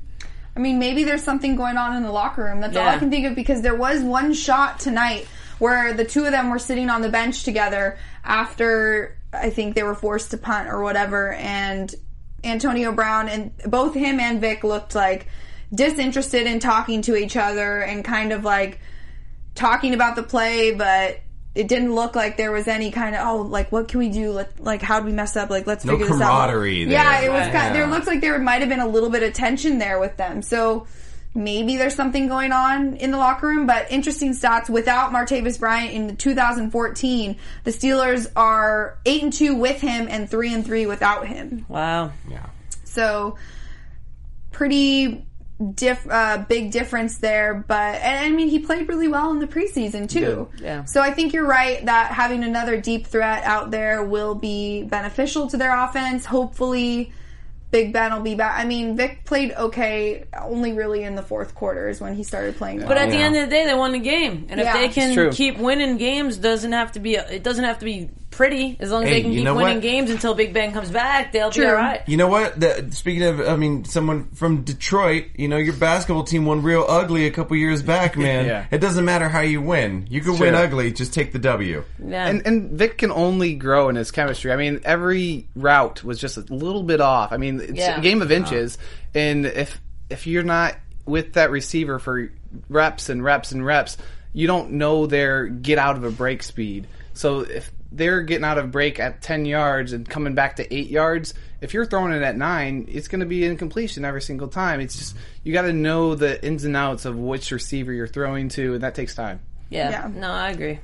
Speaker 2: I mean, maybe there's something going on in the locker room. That's all I can think of because there was one shot tonight where the two of them were sitting on the bench together after I think they were forced to punt or whatever, and Antonio Brown and both him and Vick looked like disinterested in talking to each other and kind of like talking about the play, but it didn't look like there was any kind of oh like what can we do Let, like how would we mess up like let's
Speaker 3: No
Speaker 2: figure this out
Speaker 3: camaraderie
Speaker 2: yeah
Speaker 3: there.
Speaker 2: it was
Speaker 3: Right.
Speaker 2: kind there
Speaker 3: Yeah.
Speaker 2: looks like there might have been a little bit of tension there with them so maybe there's something going on in the locker room but interesting stats without Martavis Bryant in 2014 the Steelers are 8 and 2 with him and 3 and 3 without him
Speaker 1: Wow.
Speaker 3: Yeah.
Speaker 2: so pretty diff, uh, big difference there. But and I mean, he played really well in the preseason too.
Speaker 1: did, yeah.
Speaker 2: So I think you're right that having another deep threat out there will be beneficial to their offense. Hopefully. Big Ben will be back. I mean, Vick played okay, only really in the fourth quarters when he started playing.
Speaker 1: But
Speaker 2: well.
Speaker 1: at the
Speaker 3: Yeah.
Speaker 1: end of the day, they won the game, and if they can keep winning games, doesn't have to be. It doesn't have to be pretty. As long as
Speaker 3: Hey,
Speaker 1: they can
Speaker 3: you
Speaker 1: keep winning
Speaker 3: what?
Speaker 1: games until Big Ben comes back, they'll be all right.
Speaker 3: You know what? The, speaking of, I mean, someone from Detroit. You know, your basketball team won real ugly a couple years back, *laughs* man.
Speaker 4: Yeah.
Speaker 3: It doesn't matter how you win. You can
Speaker 4: It's
Speaker 3: win ugly. Just take the W.
Speaker 1: Yeah.
Speaker 4: And and Vick can only grow in his chemistry. I mean, every route was just a little bit off. I mean, it's
Speaker 1: Yeah.
Speaker 4: a game of inches, and if if you're not with that receiver for reps and reps and reps, you don't know their get out of a break speed. So if they're getting out of break at 10 yards and coming back to 8 yards, if you're throwing it at 9, it's going to be incompletion every single time. It's just you got to know the ins and outs of which receiver you're throwing to and that takes time.
Speaker 1: yeah.
Speaker 2: Yeah.
Speaker 1: No, I agree.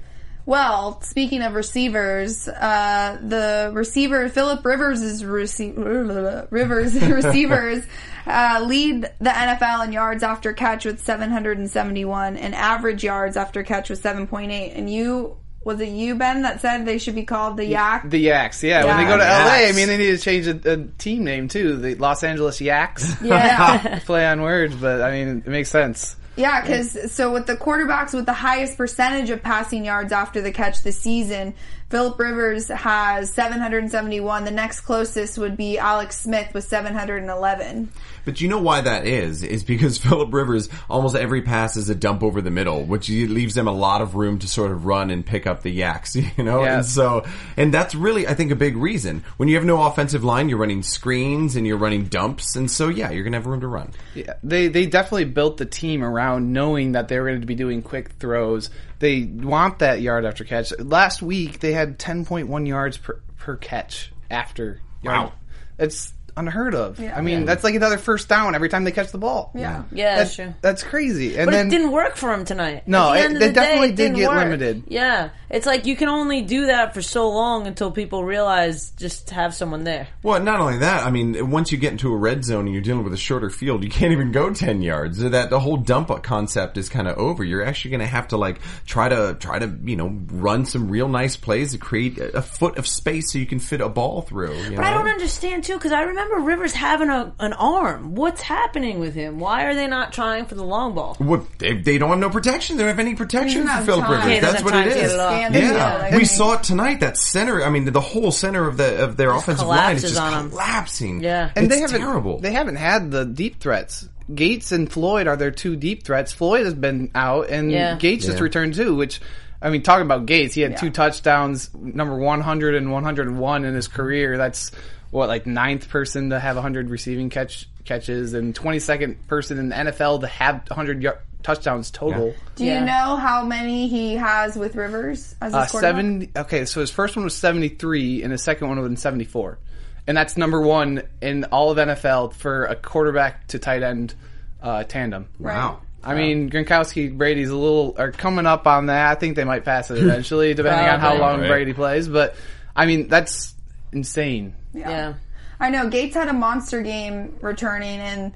Speaker 2: Well, speaking of receivers, uh, the receiver Philip Rivers is rece- *laughs* Rivers *laughs* receivers uh, lead the NFL in yards after catch with 771 and average yards after catch with 7.8. And you was it you Ben that said they should be called the Yak?
Speaker 4: The Yaks, yeah. When they go to
Speaker 3: Yaks.
Speaker 4: LA, I mean, they need to change a, a team name too. The Los Angeles Yaks. *laughs*
Speaker 2: yeah. *laughs*
Speaker 4: Play on words, but I mean, it makes sense.
Speaker 2: Yeah, because so with the quarterbacks with the highest percentage of passing yards after the catch this season, Philip Rivers has 771. The next closest would be Alex Smith with 711.
Speaker 3: But you know why that is? Is because *laughs* Philip Rivers almost every pass is a dump over the middle, which leaves them a lot of room to sort of run and pick up the yaks, *laughs* you know?
Speaker 4: Yeah.
Speaker 3: And so, and that's really, I think, a big reason. When you have no offensive line, you're running screens and you're running dumps, and so yeah, you're gonna have room to run.
Speaker 4: Yeah, they they definitely built the team around knowing that they were going to be doing quick throws. They want that yard after catch. Last week they had 10.1 yards per, per catch after. Yard.
Speaker 3: Wow.
Speaker 4: It's unheard of.
Speaker 2: Yeah.
Speaker 4: I mean, that's like another first down every time they catch the ball.
Speaker 2: Yeah.
Speaker 1: Yeah,
Speaker 4: That's,
Speaker 1: that's true.
Speaker 4: that's crazy. And
Speaker 1: But
Speaker 4: then
Speaker 1: it didn't work for him tonight.
Speaker 4: No,
Speaker 1: At the
Speaker 4: it-
Speaker 1: end of
Speaker 4: it definitely
Speaker 1: day, it
Speaker 4: did get
Speaker 1: work.
Speaker 4: limited.
Speaker 1: Yeah, it's like you can only do that for so long until people realize just have someone there.
Speaker 3: Well, not only that, I mean, once you get into a red zone and you're dealing with a shorter field, you can't even go 10 yards. That the whole dump up concept is kind of over. You're actually going to have to like try to, try to, you know, run some real nice plays to create a a foot of space so you can fit a ball through. you
Speaker 1: But I don't understand too because I remember Rivers having a, an arm. What's happening with him? Why are they not trying for the long ball?
Speaker 3: What they, they don't have no protection. They don't have any protection for Philip
Speaker 2: time.
Speaker 3: Rivers.
Speaker 1: He
Speaker 3: That's what
Speaker 1: it is.
Speaker 3: it
Speaker 1: time to
Speaker 3: is.
Speaker 1: get it off.
Speaker 2: Stand
Speaker 3: Yeah,
Speaker 2: in there, like, I
Speaker 3: we
Speaker 2: mean-
Speaker 3: saw it tonight. That center. I mean, the whole center of the of their offensive line is just
Speaker 1: on 'em.
Speaker 3: collapsing.
Speaker 1: Yeah.
Speaker 4: and
Speaker 3: it's
Speaker 4: they haven't
Speaker 3: terrible.
Speaker 4: they haven't had the deep threats. Gates and Floyd are their two deep threats. Floyd has been out, and
Speaker 1: Yeah.
Speaker 4: Gates just returned too. Which, I mean, talking about Gates, he had
Speaker 2: Yeah.
Speaker 4: two touchdowns, number 100 and 101 in his career. That's what like ninth person to have 100 receiving catch catches, and 22nd person in the NFL to have 100 yard, touchdowns total.
Speaker 2: Do you
Speaker 1: Yeah.
Speaker 2: know how many he has with Rivers as a
Speaker 4: Uh,
Speaker 2: quarterback?
Speaker 4: seven. Okay, so his first one was seventy three, and his second one was in seventy four, and that's number one in all of NFL for a quarterback to tight end uh, tandem.
Speaker 3: wow.
Speaker 4: I mean, Gronkowski, Brady's a little are coming up on that. I think they might pass it eventually, depending on how long
Speaker 3: Right.
Speaker 4: Brady plays. But I mean, that's insane.
Speaker 1: Yeah.
Speaker 2: I know Gates had a monster game returning, and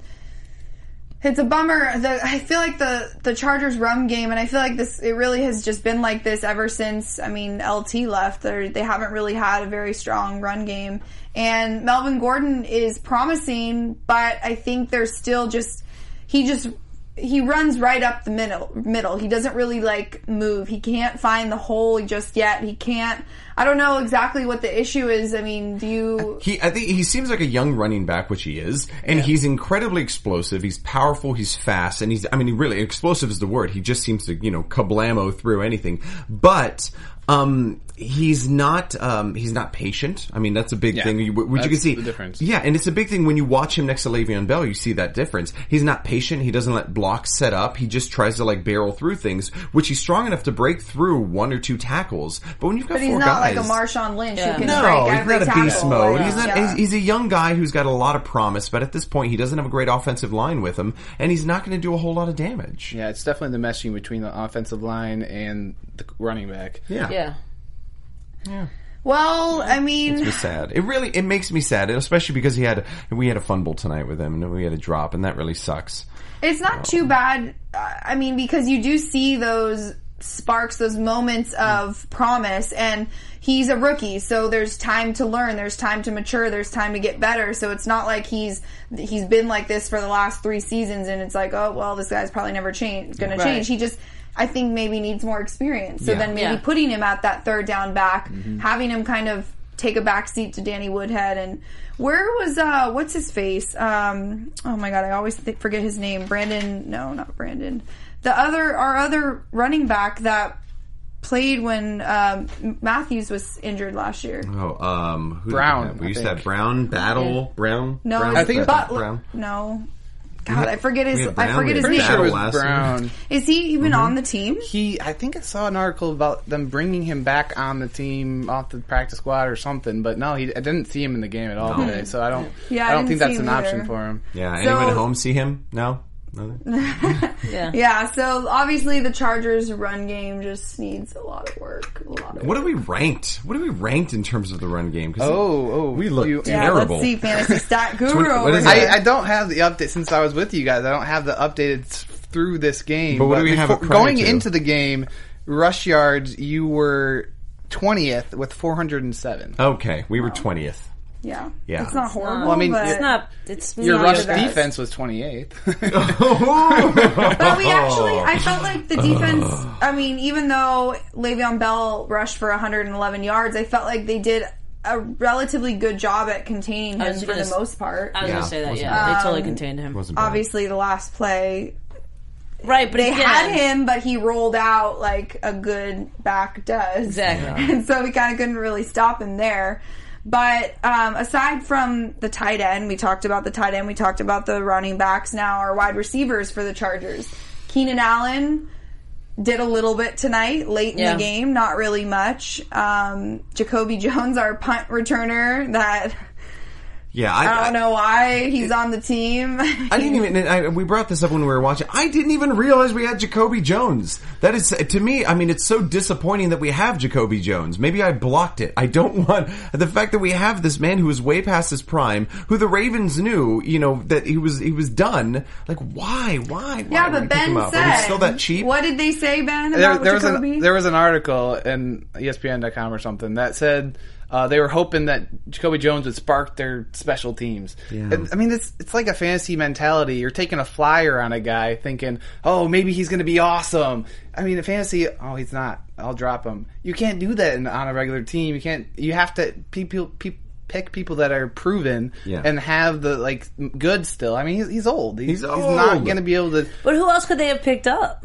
Speaker 2: it's a bummer. The I feel like the the Chargers run game, and I feel like this it really has just been like this ever since. I mean, LT left. They they haven't really had a very strong run game, and Melvin Gordon is promising, but I think there's still just he just he runs right up the middle middle he doesn't really like move he can't find the hole just yet he can't i don't know exactly what the issue is i mean do you
Speaker 3: He, I think he seems like a young running back, which he is, and he's incredibly explosive. He's powerful. He's fast, and he's, I mean, he really explosive is the word. He just seems to, you know, kablamo through anything. But, um, he's not, um, he's not patient. I mean, that's a big
Speaker 4: Yeah,
Speaker 3: thing, which you can see.
Speaker 4: the difference.
Speaker 3: Yeah, and it's a big thing when you watch him next to Le'Veon Bell. You see that difference. He's not patient. He doesn't let blocks set up. He just tries to like barrel through things, which he's strong enough to break through one or two tackles. But when you've got
Speaker 2: but he's
Speaker 3: four
Speaker 2: not
Speaker 3: guys,
Speaker 2: like a Marshawn Lynch
Speaker 1: Yeah.
Speaker 2: who can
Speaker 3: no,
Speaker 2: break
Speaker 3: he's
Speaker 2: every
Speaker 3: not a beast mode.
Speaker 2: Like,
Speaker 3: he's not.
Speaker 2: yeah.
Speaker 3: He's, he's a young guy who's got a lot of promise, but at this point, he doesn't have a great offensive line with him, and he's not going to do a whole lot of damage.
Speaker 4: Yeah, it's definitely the meshing between the offensive line and the running back.
Speaker 3: Yeah,
Speaker 1: Yeah.
Speaker 2: Well i mean
Speaker 3: It's sad. It really it makes me sad, especially because he had we had a fun fumble tonight with him, and we had a drop, and that really sucks.
Speaker 2: It's not too bad. uh, I mean, because you do see those sparks, those moments of promise, and he's a rookie, so there's time to learn, there's time to mature, there's time to get better. So it's not like he's he's been like this for the last three seasons, and it's like, oh well, this guy's probably never change going
Speaker 1: Right.
Speaker 2: to change. He just. I think maybe needs more experience. So
Speaker 3: Yeah.
Speaker 2: then maybe
Speaker 1: Yeah.
Speaker 2: putting him at that third down back,
Speaker 3: Mm-hmm.
Speaker 2: having him kind of take a back seat to Danny Woodhead and where was uh what's his face? Um oh my god, I always th- forget his name. Brandon, no, not Brandon. The other our other running back that played when um, Mathews was injured last year.
Speaker 3: Oh, um, who we
Speaker 4: Brown.
Speaker 3: We used to have Brown Battle Brown.
Speaker 2: No,
Speaker 3: Brown,
Speaker 4: I think it's
Speaker 2: Butler.
Speaker 3: Brown.
Speaker 2: No. God, I forget his I forget his name.
Speaker 4: sure it was
Speaker 3: Battle last year.
Speaker 4: Brown.
Speaker 2: Is he even
Speaker 3: Mm-hmm.
Speaker 2: on the team?
Speaker 4: He, I think I saw an article about them bringing him back on the team off the practice squad or something. But no, he, I didn't see him in the game at all today. So I don't,
Speaker 2: Yeah, I
Speaker 4: I don't
Speaker 2: didn't
Speaker 4: think that's an
Speaker 2: him
Speaker 4: option for him.
Speaker 3: Yeah.
Speaker 2: So-
Speaker 3: Anyone at home see him? No. Nothing? *laughs*
Speaker 1: Yeah.
Speaker 2: Yeah, so obviously the Chargers run game just needs a lot of work. A lot of
Speaker 3: What are we ranked? What are we ranked in terms of the run game?
Speaker 4: Oh, oh,
Speaker 3: we look
Speaker 4: you-
Speaker 2: Yeah,
Speaker 3: terrible.
Speaker 2: let's see, fantasy stat *laughs* guru.
Speaker 3: Twenty- what
Speaker 2: over
Speaker 3: is
Speaker 2: here.
Speaker 4: I, I don't have the update since I was with you guys. I don't have the updated through this game.
Speaker 3: But what do we have
Speaker 4: before-
Speaker 3: it prior
Speaker 4: going
Speaker 3: to?
Speaker 4: into the game? rush yards, you were twentieth with four hundred and seven.
Speaker 3: Okay, we were twentieth.
Speaker 2: Yeah.
Speaker 3: Yeah.
Speaker 2: It's not horrible.
Speaker 4: Well, I mean,
Speaker 2: but,
Speaker 1: It's not. It's
Speaker 4: Your
Speaker 1: not
Speaker 4: rush defense was twenty eighth. *laughs*
Speaker 2: but we *laughs* actually, I felt like the defense. I mean, even though Le'Veon Bell rushed for 111 yards, I felt like they did a relatively good job at containing him for
Speaker 1: gonna
Speaker 2: the most part.
Speaker 1: I was
Speaker 3: Yeah,
Speaker 1: gonna say that. Yeah,
Speaker 3: bad.
Speaker 1: they totally um, contained him.
Speaker 3: Wasn't.
Speaker 2: Obviously, the last play
Speaker 1: Right, but
Speaker 2: they
Speaker 1: again,
Speaker 2: had him, but he rolled out like a good back does.
Speaker 1: Exactly. *laughs*
Speaker 2: And so we kind of couldn't really stop him there. But um, aside from the tight end, we talked about the tight end, we talked about the running backs now, our wide receivers for the Chargers. Keenan Allen did a little bit tonight, late in
Speaker 1: Yeah.
Speaker 2: the game, not really much. Um, Jacoby Jones, our punt returner, that
Speaker 3: Yeah,
Speaker 2: I don't know why he's on the team.
Speaker 3: I didn't even. I, we brought this up when we were watching. I didn't even realize we had Jacoby Jones. That is to me. I mean, it's so disappointing that we have Jacoby Jones. Maybe I blocked it. I don't *laughs* want the fact that we have this man who is way past his prime, who the Ravens knew, you know, that he was he was done. Like, why, why? why
Speaker 2: Yeah, but
Speaker 3: we pick him
Speaker 2: Ben said,
Speaker 3: Are we still that cheap?
Speaker 2: What did they say, Ben,
Speaker 4: there,
Speaker 2: about
Speaker 4: there was
Speaker 2: Jacoby?
Speaker 4: an there was an article in ESPN.com or something that said uh, they were hoping that Jacoby Jones would spark their special teams. And, I mean, it's it's like a fantasy mentality. You're taking a flyer on a guy, thinking, "Oh, maybe he's going to be awesome." I mean, in fantasy, oh, he's not. I'll drop him. You can't do that in, on a regular team. You can't. You have to people. people Pick people that are proven
Speaker 3: Yeah.
Speaker 4: and have the like good still. I mean, he's, he's old. He's,
Speaker 3: He's
Speaker 4: he's not going to be able to.
Speaker 1: But who else could they have picked up?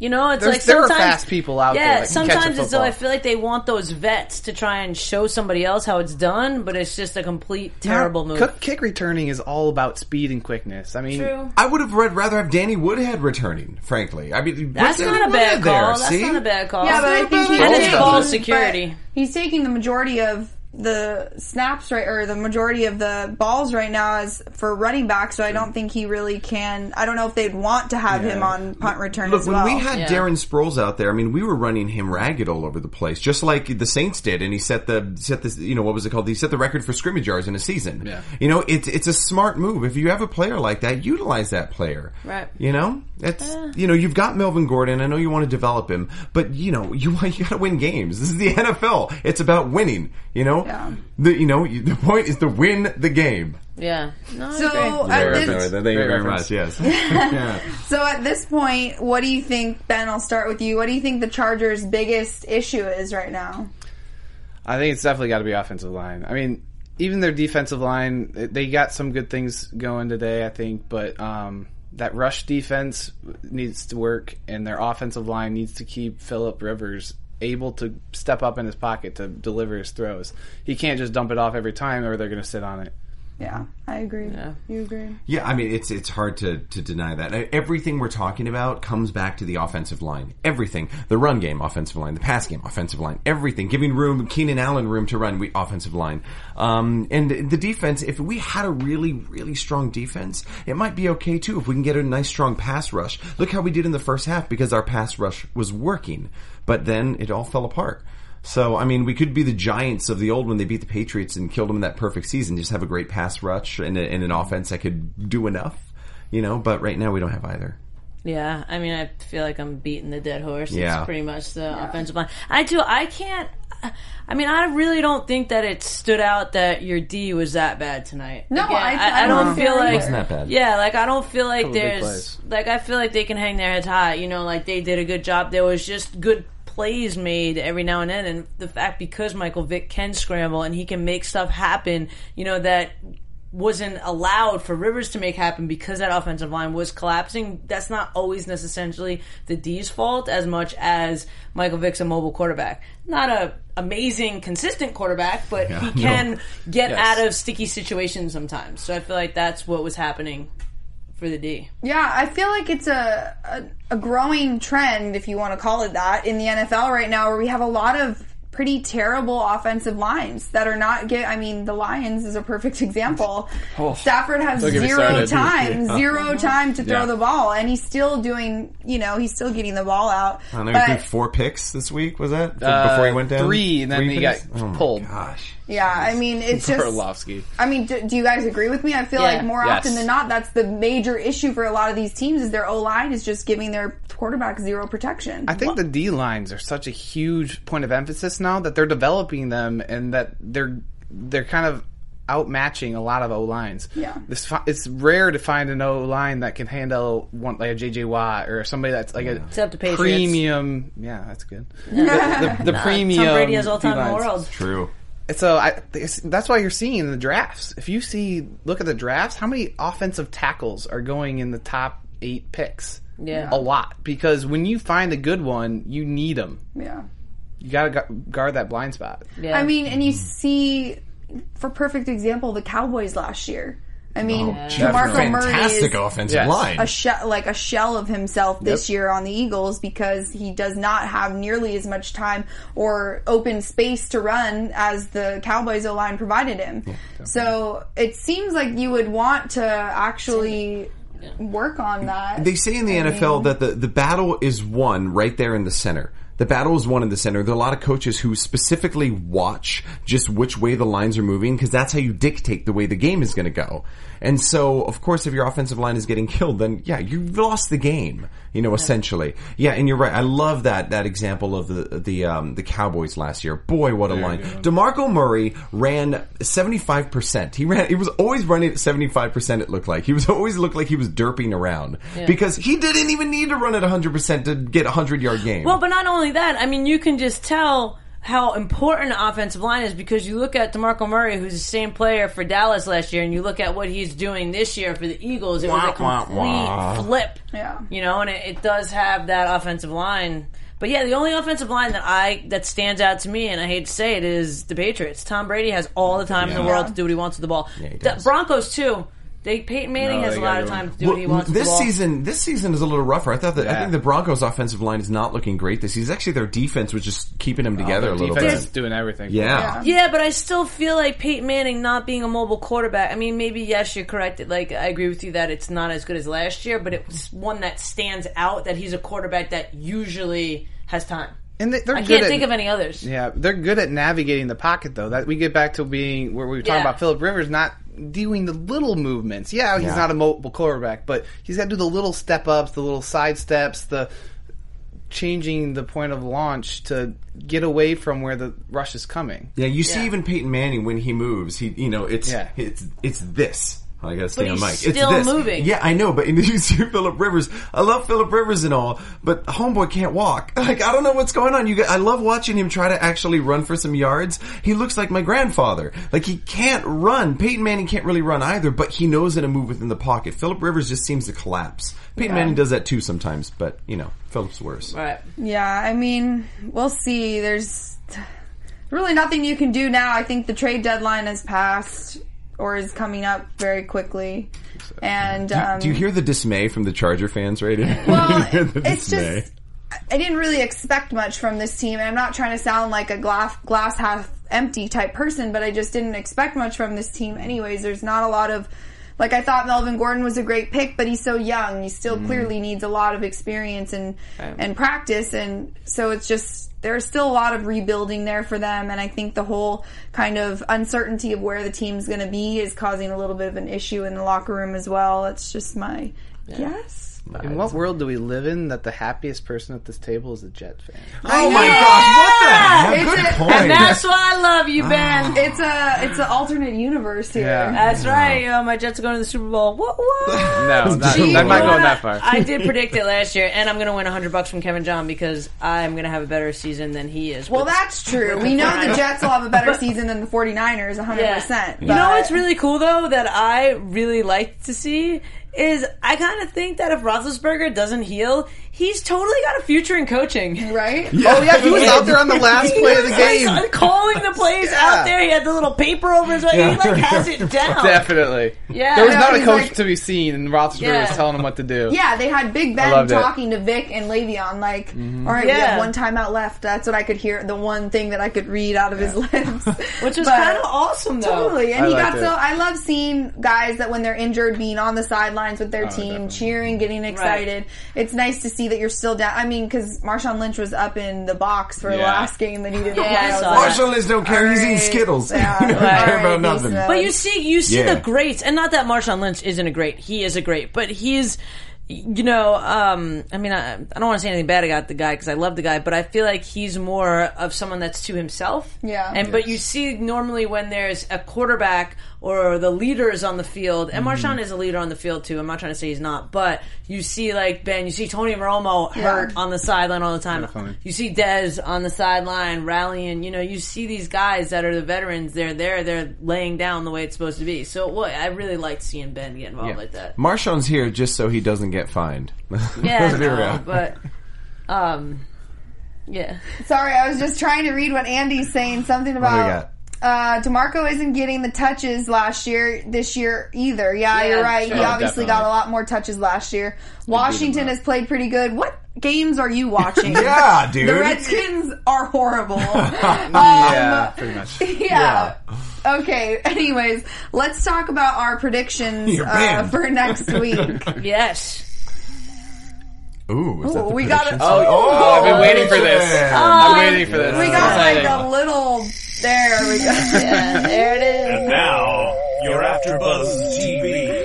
Speaker 1: You know, it's
Speaker 4: There's-
Speaker 1: like
Speaker 4: there are
Speaker 1: sometimes
Speaker 4: fast people out there
Speaker 1: yeah,
Speaker 4: that catch a
Speaker 1: sometimes it's though. I feel like they want those vets to try and show somebody else how it's done, but it's just a complete terrible move.
Speaker 4: Kick, kick returning is all about speed and quickness. I mean,
Speaker 1: True.
Speaker 3: I would have read, rather have Danny Woodhead returning. Frankly, I mean,
Speaker 1: That's
Speaker 3: put
Speaker 1: not a bad
Speaker 3: Woodhead
Speaker 1: call.
Speaker 3: there,
Speaker 1: That's
Speaker 3: see?
Speaker 1: not a bad call.
Speaker 2: Yeah, but I think he's
Speaker 1: and it's
Speaker 2: taking-
Speaker 1: ball
Speaker 2: but
Speaker 1: security.
Speaker 2: He's taking the majority of the snaps right, or the majority of the balls right now is for running back. So I don't think he really can. I don't know if they'd want to have him on punt return
Speaker 3: Look,
Speaker 2: as
Speaker 3: when
Speaker 2: well.
Speaker 3: we had
Speaker 1: Yeah.
Speaker 3: Darren Sproles out there, I mean, we were running him ragged all over the place, just like the Saints did, and he set the set this, you know, what was it called? He set the record for scrimmage yards in a season.
Speaker 4: Yeah.
Speaker 3: You know, it's it's a smart move. If you have a player like that, utilize that player.
Speaker 1: Right.
Speaker 3: You know, it's eh. you know, you've got Melvin Gordon. I know you want to develop him, but you know, *laughs* you you got to win games. This is the *laughs* NFL. It's about winning. You know,
Speaker 2: Yeah.
Speaker 3: the you know you- the point is to win the game.
Speaker 1: Yeah. No,
Speaker 2: So, at this-
Speaker 3: Thank you very much. Yes. *laughs* *laughs* Yeah.
Speaker 2: So at this point, what do you think, Ben? I'll start with you. What do you think the Chargers' biggest issue is right now?
Speaker 4: I think it's definitely got to be offensive line. I mean, even their defensive line, they got some good things going today, I think, but um, that rush defense needs to work, and their offensive line needs to keep Philip Rivers able to step up in his pocket to deliver his throws. He can't just dump it off every time, or they're going to sit on it.
Speaker 2: Yeah, I agree.
Speaker 1: Yeah.
Speaker 2: You agree?
Speaker 3: Yeah, I mean it's it's hard to to deny that. Everything we're talking about comes back to the offensive line. Everything, the run game, offensive line, the pass game, offensive line, everything, giving room, Keenan Allen room to run, we offensive line, um, and the defense. If we had a really really strong defense, it might be okay too if we can get a nice strong pass rush. Look how we did in the first half because our pass rush was working, but then it all fell apart. So, I mean, we could be the Giants of the old when they beat the Patriots and killed them in that perfect season. Just have a great pass rush and, a, and an offense that could do enough, you know. But right now, we don't have either.
Speaker 1: Yeah, I mean, I feel like I'm beating the dead horse.
Speaker 3: Yeah.
Speaker 1: It's pretty much the offensive line. I do. I can't. I mean, I really don't think that it stood out that your D was that bad tonight.
Speaker 2: No,
Speaker 1: Again,
Speaker 2: I-
Speaker 1: I,
Speaker 2: I
Speaker 1: don't
Speaker 2: don't
Speaker 1: feel
Speaker 2: feel
Speaker 1: like
Speaker 2: either.
Speaker 3: Wasn't that bad?
Speaker 1: Yeah, like I don't feel like there's like I feel like they can hang their heads high. You know, like they did a good job. There was just good plays made every now and then, and the fact because Michael Vick can scramble and he can make stuff happen. You know that wasn't allowed for Rivers to make happen because that offensive line was collapsing. That's not always necessarily the D's fault as much as Michael Vick's a mobile quarterback. Not a amazing consistent quarterback, but he *laughs* can get
Speaker 4: Yes.
Speaker 1: out of sticky situations sometimes. So I feel like that's what was happening for the D.
Speaker 2: Yeah, I feel like it's a, a a growing trend, if you want to call it that, in the NFL right now, where we have a lot of pretty terrible offensive lines that are not get. I mean, the Lions is a perfect example. Stafford has
Speaker 4: Don't get me
Speaker 2: zero
Speaker 4: started.
Speaker 2: time, zero time to throw
Speaker 3: Yeah.
Speaker 2: the ball, and he's still doing. You know, he's still getting the ball out.
Speaker 3: I don't know,
Speaker 2: But-
Speaker 3: he threw four picks this week. Was that
Speaker 4: Uh,
Speaker 3: before he went down?
Speaker 4: three, and then he
Speaker 3: picks?
Speaker 4: got
Speaker 3: oh my
Speaker 4: pulled.
Speaker 3: Gosh,
Speaker 2: Yeah, I mean, it's just.
Speaker 4: Orlovsky.
Speaker 2: I mean, do, do you guys agree with me? I feel
Speaker 1: Yeah.
Speaker 2: like more
Speaker 4: Yes.
Speaker 2: often than not, that's the major issue for a lot of these teams is their O line is just giving their quarterback zero protection.
Speaker 4: I think the D lines are such a huge point of emphasis now that they're developing them and that they're they're kind of outmatching a lot of O lines.
Speaker 2: Yeah.
Speaker 4: This fi- it's rare to find an O line that can handle one like a JJ Watt or somebody that's like a
Speaker 1: Except the Patriots.
Speaker 4: premium. Yeah, that's good. *laughs* The, the, the premium.
Speaker 1: Tom Brady has all time in the
Speaker 4: D-lines.
Speaker 1: world.
Speaker 3: True.
Speaker 4: So I, that's why you're seeing in the drafts. If you see, look at the drafts, how many offensive tackles are going in the top eight picks?
Speaker 1: Yeah.
Speaker 4: a lot. Because when you find a good one, you need them.
Speaker 2: yeah.
Speaker 4: You got to guard that blind spot.
Speaker 1: Yeah.
Speaker 2: I mean, and you see, for perfect example, the Cowboys last year. I mean, oh, DeMarco Murray is
Speaker 3: offensive
Speaker 4: Yes.
Speaker 3: line.
Speaker 2: a she- like a shell of himself this year on the Eagles because he does not have nearly as much time or open space to run as the Cowboys O line provided him. so it seems like you would want to actually work on that.
Speaker 3: They say in the NFL that the, the battle is won right there in the center. The battle is won in the center. There are a lot of coaches who specifically watch just which way the lines are moving because that's how you dictate the way the game is going to go. And so, of course, if your offensive line is getting killed, then yeah, you've lost the game. You know, essentially. Yeah, and you're right. I love that that example of the the um, the Cowboys last year. Boy, what a line! Demarco Murray ran seventy five percent. He ran. He was always running at seventy five percent. It looked like he was always looked like he was derping around because he didn't even need to run at hundred percent to get a hundred yard game.
Speaker 1: Well, but not only that, I mean, you can just tell how important the offensive line is because you look at DeMarco Murray, who's the same player for Dallas last year, and you look at what he's doing this year for the Eagles. It was a
Speaker 3: Wah, wah,
Speaker 1: complete
Speaker 3: wah.
Speaker 1: flip.
Speaker 2: Yeah.
Speaker 1: You know, and it, it does have that offensive line. But yeah, the only offensive line that I that stands out to me, and I hate to say it, is the Patriots. Tom Brady has all the time in the world to do what he wants with the ball.
Speaker 3: he
Speaker 1: the
Speaker 3: does.
Speaker 1: Broncos too. They Peyton Manning
Speaker 4: No,
Speaker 1: has
Speaker 4: they
Speaker 1: a lot
Speaker 4: gotta
Speaker 1: of time to do what he wants with
Speaker 3: this
Speaker 1: the ball.
Speaker 3: season, this season is a little rougher. I thought that I
Speaker 4: Yeah.
Speaker 3: think the Broncos' offensive line is not looking great this season. Actually, their defense was just keeping them oh, together a little
Speaker 4: Defense
Speaker 3: bit.
Speaker 4: is doing everything.
Speaker 3: Yeah.
Speaker 1: Yeah, but I still feel like Peyton Manning not being a mobile quarterback. I mean, maybe yes, you're correct. Like I agree with you that it's not as good as last year, but it's one that stands out that he's a quarterback that usually has time.
Speaker 4: And they, they're
Speaker 1: I
Speaker 4: good
Speaker 1: can't
Speaker 4: at,
Speaker 1: think of any others.
Speaker 4: Yeah, they're good at navigating the pocket though. That we get back to being where we were talking
Speaker 1: Yeah.
Speaker 4: about Philip Rivers not doing the little movements. Yeah, he's
Speaker 3: Yeah.
Speaker 4: not a mobile quarterback, but he's got to do the little step ups, the little side steps, the changing the point of launch to get away from where the rush is coming.
Speaker 3: Yeah, you see
Speaker 1: Yeah.
Speaker 3: even Peyton Manning when he moves, he you know it's
Speaker 4: Yeah.
Speaker 3: it's it's this. I gotta stay
Speaker 1: But
Speaker 3: on
Speaker 1: he's
Speaker 3: mic.
Speaker 1: still
Speaker 3: it's this.
Speaker 1: moving.
Speaker 3: Yeah, I know, but *laughs* you see Philip Rivers. I love Philip Rivers and all, but homeboy can't walk. *laughs* Like I don't know what's going on. You, got, I love watching him try to actually run for some yards. He looks like my grandfather. Like he can't run. Peyton Manning can't really run either, but he knows how to move within the pocket. Philip Rivers just seems to collapse. Peyton Manning does that too sometimes, but you know Philip's worse.
Speaker 1: Right.
Speaker 2: Yeah, I mean, we'll see. There's really nothing you can do now. I think the trade deadline has passed or is coming up very quickly. And um,
Speaker 3: Do you hear the dismay from the Charger fans right now? *laughs*
Speaker 2: well,
Speaker 3: You hear the
Speaker 2: it's
Speaker 3: dismay?
Speaker 2: just I didn't really expect much from this team, and I'm not trying to sound like a glass glass half empty type person, but I just didn't expect much from this team. Anyways, there's not a lot of like I thought Melvin Gordon was a great pick, but he's so young. He still
Speaker 3: Mm.
Speaker 2: clearly needs a lot of experience and and practice, and so it's just there's still a lot of rebuilding there for them. And I think the whole kind of uncertainty of where the team's going to be is causing a little bit of an issue in the locker room as well. That's just my guess.
Speaker 4: In what world do we live in that the happiest person at this table is a Jet fan?
Speaker 3: Oh my gosh, what the heck?
Speaker 2: It's
Speaker 3: Good
Speaker 2: a-
Speaker 3: point.
Speaker 1: And that's why I love you, Ben.
Speaker 2: It's a it's an alternate universe here.
Speaker 4: Yeah.
Speaker 1: That's right. Uh, my Jets are going to the Super Bowl. What? What?
Speaker 4: No, not,
Speaker 2: Gee,
Speaker 4: I'm not going that far.
Speaker 1: I did predict it last year, and I'm going to win 100 bucks from Kevin John because I'm going to have a better season than he is.
Speaker 2: Well, that's true. We know the Jets will have a better season than the 49ers, 100%.
Speaker 1: You know what's really cool though that I really like to see is I kind of think that if Roethlisberger doesn't heal, he's totally got a future in coaching.
Speaker 2: Right?
Speaker 4: Oh yeah, he was out there on the last play of the game.
Speaker 1: like calling the plays out there. He had the little paper over his way. He like has it *laughs* down.
Speaker 4: Definitely.
Speaker 1: Yeah.
Speaker 4: There was
Speaker 2: Yeah,
Speaker 4: not a coach
Speaker 2: like-
Speaker 4: to be seen, and Roethlisberger
Speaker 1: Yeah.
Speaker 4: was telling him what to do.
Speaker 2: Yeah, they had Big Ben
Speaker 4: loved it.
Speaker 2: talking to Vick and Le'Veon, like,
Speaker 4: Mm-hmm.
Speaker 2: all right, we
Speaker 1: Yeah.
Speaker 2: have one timeout left. That's what I could hear, the one thing that I could read out of his lips. *laughs*
Speaker 1: Which was kind of awesome though.
Speaker 2: Totally, and
Speaker 4: I
Speaker 2: he got
Speaker 4: it.
Speaker 2: so. I love seeing guys that when they're injured, being on the sidelines with their team, cheering, getting excited. It's nice to see that you're still down. I mean, because Marshawn Lynch was up in the box for the
Speaker 5: Yeah.
Speaker 2: last game that he didn't
Speaker 1: Yeah,
Speaker 2: play.
Speaker 1: I
Speaker 2: was
Speaker 1: saw
Speaker 2: like,
Speaker 1: that.
Speaker 3: Marshawn Lynch don't care. He's eating Skittles. *laughs*
Speaker 2: Yeah.
Speaker 3: He don't care about nothing.
Speaker 1: But you see, you see
Speaker 3: Yeah.
Speaker 1: the greats, and not that Marshawn Lynch isn't a great. He is a great, but he's, you know, um, I mean, I, I don't want to say anything bad about the guy because I love the guy, but I feel like he's more of someone that's to himself.
Speaker 2: Yeah.
Speaker 1: And but you see normally when there's a quarterback or the leaders on the field, and
Speaker 2: Mm-hmm.
Speaker 1: Marshawn is a leader on the field too. I'm not trying to say he's not, but you see like Ben, you see Tony Romo hurt
Speaker 2: Yeah.
Speaker 1: on the sideline all the time. You see Dez on the sideline rallying. You know, you see these guys that are the veterans. They're there. They're laying down the way it's supposed to be. So, what I really liked seeing Ben get involved
Speaker 4: Yeah.
Speaker 1: like that.
Speaker 3: Marshawn's here just so he doesn't get fined. *laughs*
Speaker 1: Yeah, no,
Speaker 3: real.
Speaker 1: but um, yeah.
Speaker 2: Sorry, I was just trying to read what Andy's saying. Something
Speaker 3: What do we
Speaker 2: about uh, Demarco isn't getting the touches last year, this year either. Yeah,
Speaker 1: Yeah,
Speaker 2: you're right.
Speaker 1: sure.
Speaker 2: he obviously got a lot more touches last year. Washington has played pretty good. What games are you watching? *laughs*
Speaker 3: Yeah, dude.
Speaker 2: The Redskins are horrible. *laughs*
Speaker 4: yeah, pretty much. *laughs*
Speaker 2: yeah. Okay. Anyways, let's talk about our predictions uh, for next week.
Speaker 1: Yes.
Speaker 3: Ooh, is that
Speaker 2: Ooh,
Speaker 3: the
Speaker 2: we got
Speaker 3: prediction
Speaker 2: it.
Speaker 3: song?
Speaker 4: Oh, I've been waiting for this. I'm waiting for this.
Speaker 2: we got
Speaker 4: is
Speaker 2: like
Speaker 4: exciting.
Speaker 2: a little. There we go. *laughs*
Speaker 1: Yeah, there it is.
Speaker 6: And now, your AfterBuzz TV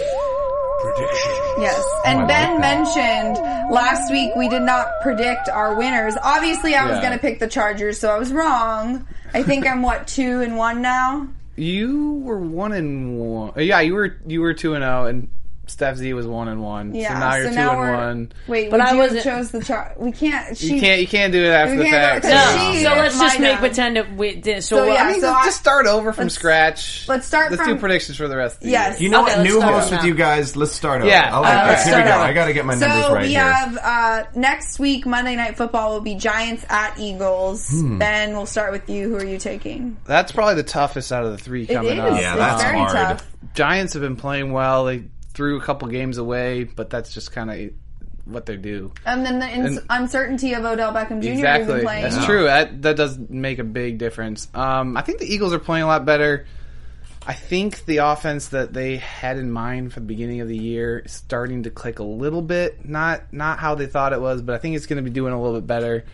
Speaker 6: prediction.
Speaker 2: Yes, and oh,
Speaker 3: I
Speaker 2: Ben
Speaker 3: like
Speaker 2: mentioned last week we did not predict our winners. Obviously, I was going to pick the Chargers, so I was wrong. I think I'm what two and one now.
Speaker 4: You were one and one. Yeah, you were you were two and zero, and Steph Z was one and one.
Speaker 2: Yeah,
Speaker 4: so now you're two and one.
Speaker 2: Wait,
Speaker 1: But
Speaker 2: would
Speaker 1: I
Speaker 2: you
Speaker 1: wasn't-
Speaker 2: chose the char. We can't. She,
Speaker 4: You can't you can't do it after the fact.
Speaker 2: go-
Speaker 1: No,
Speaker 2: No.
Speaker 1: so let's just make
Speaker 2: have.
Speaker 1: pretend that we did. So,
Speaker 2: So,
Speaker 1: what-
Speaker 2: yeah,
Speaker 4: I mean,
Speaker 2: so
Speaker 4: let's
Speaker 2: I-
Speaker 4: just start over from
Speaker 2: let's-
Speaker 4: scratch.
Speaker 2: let's start
Speaker 4: Let's
Speaker 2: from-
Speaker 4: do predictions for the rest of the
Speaker 2: Yes.
Speaker 4: year.
Speaker 3: You know
Speaker 1: Okay,
Speaker 3: what? New
Speaker 1: start
Speaker 3: host with you guys. Let's start over.
Speaker 4: Yeah.
Speaker 3: I like
Speaker 4: Uh,
Speaker 3: this. Here we go.
Speaker 1: over.
Speaker 3: I got to get my numbers
Speaker 2: So
Speaker 3: right
Speaker 2: we have uh, next week Monday Night Football will be Giants at Eagles.
Speaker 3: Hmm.
Speaker 2: Ben, we'll start with you. Who are you taking?
Speaker 4: That's probably the toughest out of the three coming up.
Speaker 3: Yeah, that's
Speaker 2: very
Speaker 3: hard.
Speaker 2: tough.
Speaker 4: Giants have been playing well. They threw a couple games away, but that's just kind of what they do.
Speaker 2: And then the ins-
Speaker 4: And-
Speaker 2: uncertainty of Odell Beckham Jr. who's
Speaker 4: Exactly,
Speaker 2: been playing.
Speaker 4: that's true. That that does make a big difference. Um, I think the Eagles are playing a lot better. I think the offense that they had in mind for the beginning of the year is starting to click a little bit. Not not how they thought it was, but I think it's going to be doing a little bit better.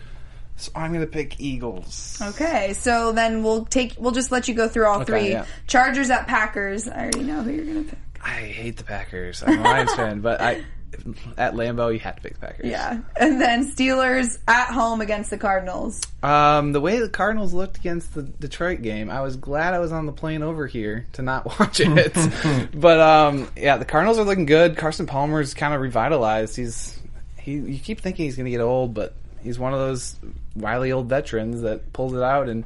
Speaker 4: So I'm going to pick Eagles.
Speaker 2: Okay, so then we'll take. We'll just let you go through all
Speaker 4: Okay,
Speaker 2: three.
Speaker 4: yeah.
Speaker 2: Chargers at Packers. I already know who you're gonna pick.
Speaker 4: I hate the Packers. I'm a Lions fan, but I at Lambeau you have to pick the Packers.
Speaker 2: Yeah, and then Steelers at home against the Cardinals.
Speaker 4: Um, the way the Cardinals looked against the Detroit game, I was glad I was on the plane over here to not *laughs* watch it. *laughs* but um, yeah, the Cardinals are looking good. Carson Palmer's kind of revitalized. He's he. You keep thinking he's going to get old, but he's one of those wily old veterans that pulls it out. And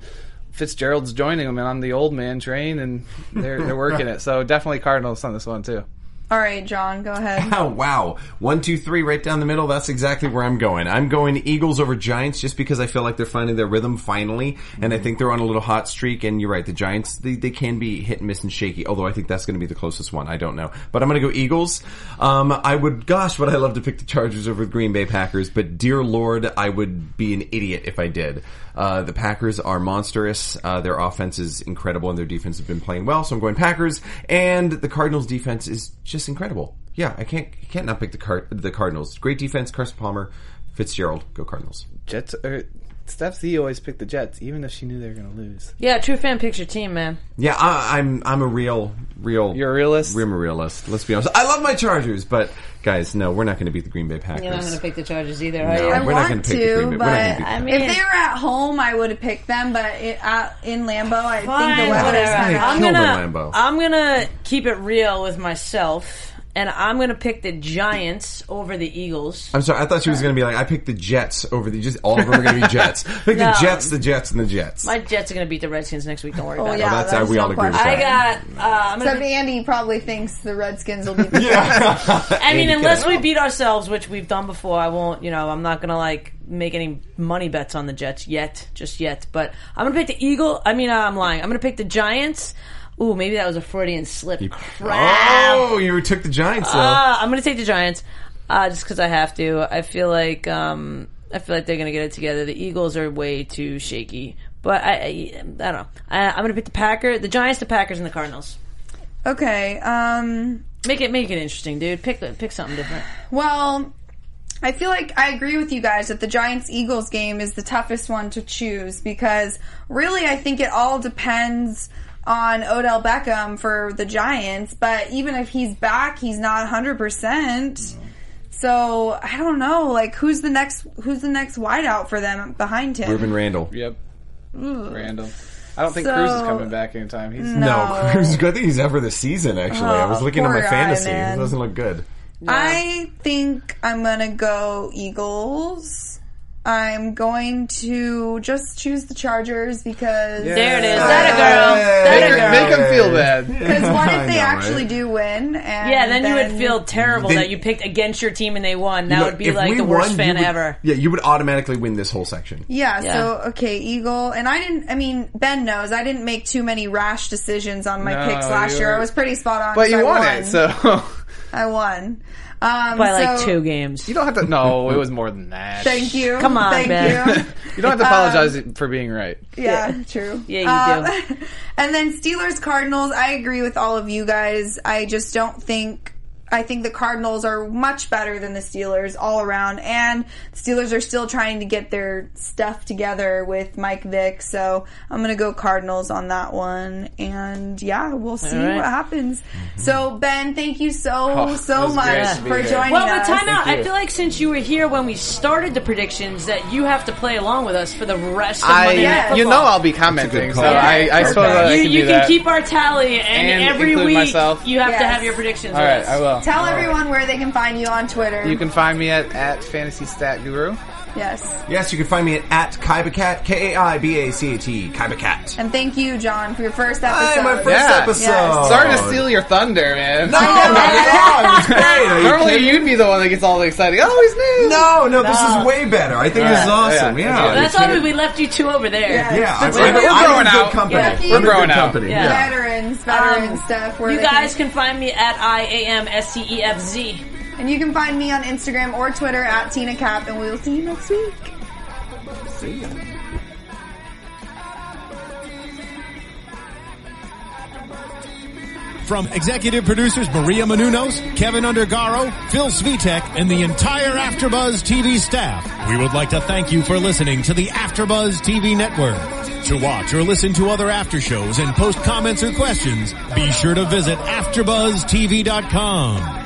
Speaker 4: Fitzgerald's joining him on the old man train, and they're they're working it. So definitely Cardinals on this one too.
Speaker 2: All right, John, go ahead. *laughs*
Speaker 3: Oh wow! One, two, three, right down the middle. That's exactly where I'm going. I'm going Eagles over Giants, just because I feel like they're finding their rhythm finally, and I think they're on a little hot streak. And you're right, the Giants they, they can be hit and miss and shaky. Although I think that's going to be the closest one. I don't know, but I'm going to go Eagles. Um, I would, gosh, would I love to pick the Chargers over the Green Bay Packers, but dear Lord, I would be an idiot if I did. Uh, the Packers are monstrous. Uh, their offense is incredible, and their defense has been playing well. So I'm going Packers, and the Cardinals' defense is just incredible. Yeah, I can't I can't not pick the Card the Cardinals. Great defense, Carson Palmer, Fitzgerald, go Cardinals.
Speaker 4: Jets. Or, Steph Z always picked the Jets, even if she knew they were going to lose.
Speaker 1: yeah, true fan picks your team, man.
Speaker 3: Yeah, I, I'm I'm a real real
Speaker 4: You're a realist.
Speaker 3: I'm a realist. Let's be honest. I love my Chargers, but guys, no, we're not going to beat the Green Bay Packers.
Speaker 1: You're not going to pick the Chargers either,
Speaker 3: No,
Speaker 1: are you?
Speaker 2: I
Speaker 3: we're not
Speaker 2: want
Speaker 3: gonna pick the Green Bay- we're not gonna
Speaker 2: but
Speaker 3: beat
Speaker 1: I
Speaker 3: them.
Speaker 1: mean,
Speaker 2: if they were at home, I would have picked them. But it, uh, in Lambeau, I
Speaker 1: Fine,
Speaker 2: think the weather's
Speaker 1: whatever.
Speaker 2: kind
Speaker 3: Yeah,
Speaker 1: I'm
Speaker 3: kill
Speaker 1: gonna,
Speaker 3: the
Speaker 1: I'm gonna keep it real with myself, and I'm gonna pick the Giants over the Eagles.
Speaker 3: I'm sorry. I thought she was going to be like, I picked the Jets over the just all of them are going to be Jets. *laughs* Pick
Speaker 1: No.
Speaker 3: the Jets, the Jets, and the Jets.
Speaker 1: My Jets are gonna beat the Redskins next week. Don't worry
Speaker 2: Oh
Speaker 1: about
Speaker 2: yeah,
Speaker 1: it.
Speaker 3: that's how
Speaker 2: there's
Speaker 3: we
Speaker 2: no
Speaker 3: all agree with
Speaker 2: question.
Speaker 1: I got. Uh, I'm gonna
Speaker 2: Andy probably thinks the Redskins will be the *laughs*
Speaker 1: I mean,
Speaker 3: Andy,
Speaker 1: unless we beat ourselves, which we've done before, I won't. You know, I'm not gonna like make any money bets on the Jets yet, just yet. But I'm gonna pick the Eagle. I mean, uh, I'm lying. I'm gonna pick the Giants. Ooh, maybe that was a Freudian slip. Crap.
Speaker 3: Oh, you took the Giants though.
Speaker 1: Uh, I'm gonna take the Giants, uh, just because I have to. I feel like um, I feel like they're gonna get it together. The Eagles are way too shaky, but I, I, I don't know. I, I'm gonna pick the Packer, the Giants, the Packers, and the Cardinals.
Speaker 2: Okay. Um,
Speaker 1: Make it make it interesting, dude. Pick pick something different.
Speaker 2: Well, I feel like I agree with you guys that the Giants Eagles game is the toughest one to choose because really I think it all depends on Odell Beckham for the Giants, but even if he's back, he's not 100%. So, I don't know, like who's the next who's the next wideout for them behind him?
Speaker 3: Rueben Randle.
Speaker 4: Yep. Random. I don't think
Speaker 2: So-
Speaker 4: Cruz is coming back anytime. He's
Speaker 3: No, Cruz is good. I think he's ever this season. Actually, I was
Speaker 2: Oh,
Speaker 3: looking at my
Speaker 2: guy,
Speaker 3: fantasy.
Speaker 2: man.
Speaker 3: It doesn't look good.
Speaker 2: I think I'm gonna go Eagles. I'm going to just choose the Chargers because
Speaker 1: There it is. That a girl.
Speaker 4: Make,
Speaker 1: That a girl.
Speaker 4: make him feel bad.
Speaker 2: Because what if they
Speaker 3: know,
Speaker 2: actually
Speaker 3: right?
Speaker 2: do win? And
Speaker 1: Yeah, then, you would feel terrible
Speaker 3: Then-
Speaker 1: that you picked against your team and they won. That
Speaker 3: You know,
Speaker 1: would be like
Speaker 3: we
Speaker 1: the worst
Speaker 3: won,
Speaker 1: fan
Speaker 3: would-
Speaker 1: ever.
Speaker 3: Yeah, you would automatically win this whole section.
Speaker 2: Yeah,
Speaker 1: Yeah.
Speaker 2: so okay, Eagle, and I didn't. I mean, Ben knows I didn't make too many rash decisions on my
Speaker 4: No,
Speaker 2: picks last year. I was pretty spot on.
Speaker 4: But you
Speaker 2: I
Speaker 4: won
Speaker 2: won.
Speaker 4: it, so *laughs*
Speaker 2: I won um,
Speaker 1: By like
Speaker 2: so-
Speaker 1: two games.
Speaker 4: you don't have to. No, it was more than that.
Speaker 2: Thank you.
Speaker 1: Come on,
Speaker 2: thank
Speaker 1: Ben.
Speaker 2: you. *laughs*
Speaker 4: You don't have to apologize for being right.
Speaker 2: Yeah, true.
Speaker 1: Yeah, you
Speaker 2: do. *laughs* and then Steelers Cardinals. I agree with all of you guys. I just don't think. I think the Cardinals are much better than the Steelers all around, and the Steelers are still trying to get their stuff together with Mike Vick. So I'm gonna go Cardinals on that one, and yeah, we'll see
Speaker 1: All right.
Speaker 2: what happens. Mm-hmm. So Ben, thank you so
Speaker 4: Oh,
Speaker 2: so much
Speaker 4: great to be
Speaker 2: for
Speaker 4: here.
Speaker 2: joining
Speaker 1: Well,
Speaker 2: us.
Speaker 1: but time out. I feel like since you were here when we started the predictions, that you have to play along with us for the rest of
Speaker 4: I,
Speaker 1: Monday Night Football.
Speaker 4: you know, I'll be commenting, so
Speaker 3: call.
Speaker 4: I, I suppose
Speaker 2: perfect.
Speaker 4: I
Speaker 1: you,
Speaker 4: can
Speaker 1: you
Speaker 4: do
Speaker 1: can
Speaker 4: that.
Speaker 1: keep our tally, and,
Speaker 4: And
Speaker 1: every week
Speaker 4: myself.
Speaker 1: you have to have your predictions.
Speaker 4: All
Speaker 1: with
Speaker 4: right,
Speaker 1: us.
Speaker 4: I will.
Speaker 2: Tell everyone where they can find you on Twitter.
Speaker 4: You can find me at, at Fantasy Stat Guru.
Speaker 2: Yes.
Speaker 3: Yes, you can find me at, at KaibaCat, K-A-I-B-A-C-A-T, KaibaCat.
Speaker 2: And thank you, John, for your first
Speaker 3: Hi,
Speaker 2: episode.
Speaker 3: my first
Speaker 4: Yeah.
Speaker 3: episode.
Speaker 2: Yes.
Speaker 4: Sorry to steal your thunder, man.
Speaker 3: No, not at all. It was great. Are you *laughs*
Speaker 4: Normally
Speaker 3: kidding?
Speaker 4: you'd be the one that gets all excited. Oh, he's new.
Speaker 3: No, no, this is way better. I think this is
Speaker 4: Yeah,
Speaker 3: awesome.
Speaker 4: yeah,
Speaker 3: Yeah.
Speaker 4: yeah.
Speaker 1: That's why we left you two over there.
Speaker 2: Yeah.
Speaker 3: Yeah, I'm,
Speaker 2: We're-
Speaker 3: I'm,
Speaker 4: we're
Speaker 3: I'm
Speaker 4: growing
Speaker 3: in good
Speaker 4: out.
Speaker 3: company.
Speaker 2: Yeah.
Speaker 3: I'm
Speaker 2: We're
Speaker 3: good
Speaker 4: growing out.
Speaker 3: company.
Speaker 1: Yeah.
Speaker 3: Yeah.
Speaker 2: veterans, veteran
Speaker 1: Um,
Speaker 2: stuff. Where
Speaker 1: You
Speaker 2: they
Speaker 1: guys
Speaker 2: can,
Speaker 1: can find me at I A M S T E F Z.
Speaker 2: and you can find me on Instagram or Twitter at Tina Cap, and we will see you next week.
Speaker 6: From executive producers Maria Menounos, Kevin Undergaro, Phil Svitek, and the entire AfterBuzz TV staff, we would like to thank you for listening to the AfterBuzz TV network. To watch or listen to other after shows and post comments or questions, be sure to visit AfterBuzzTV.com.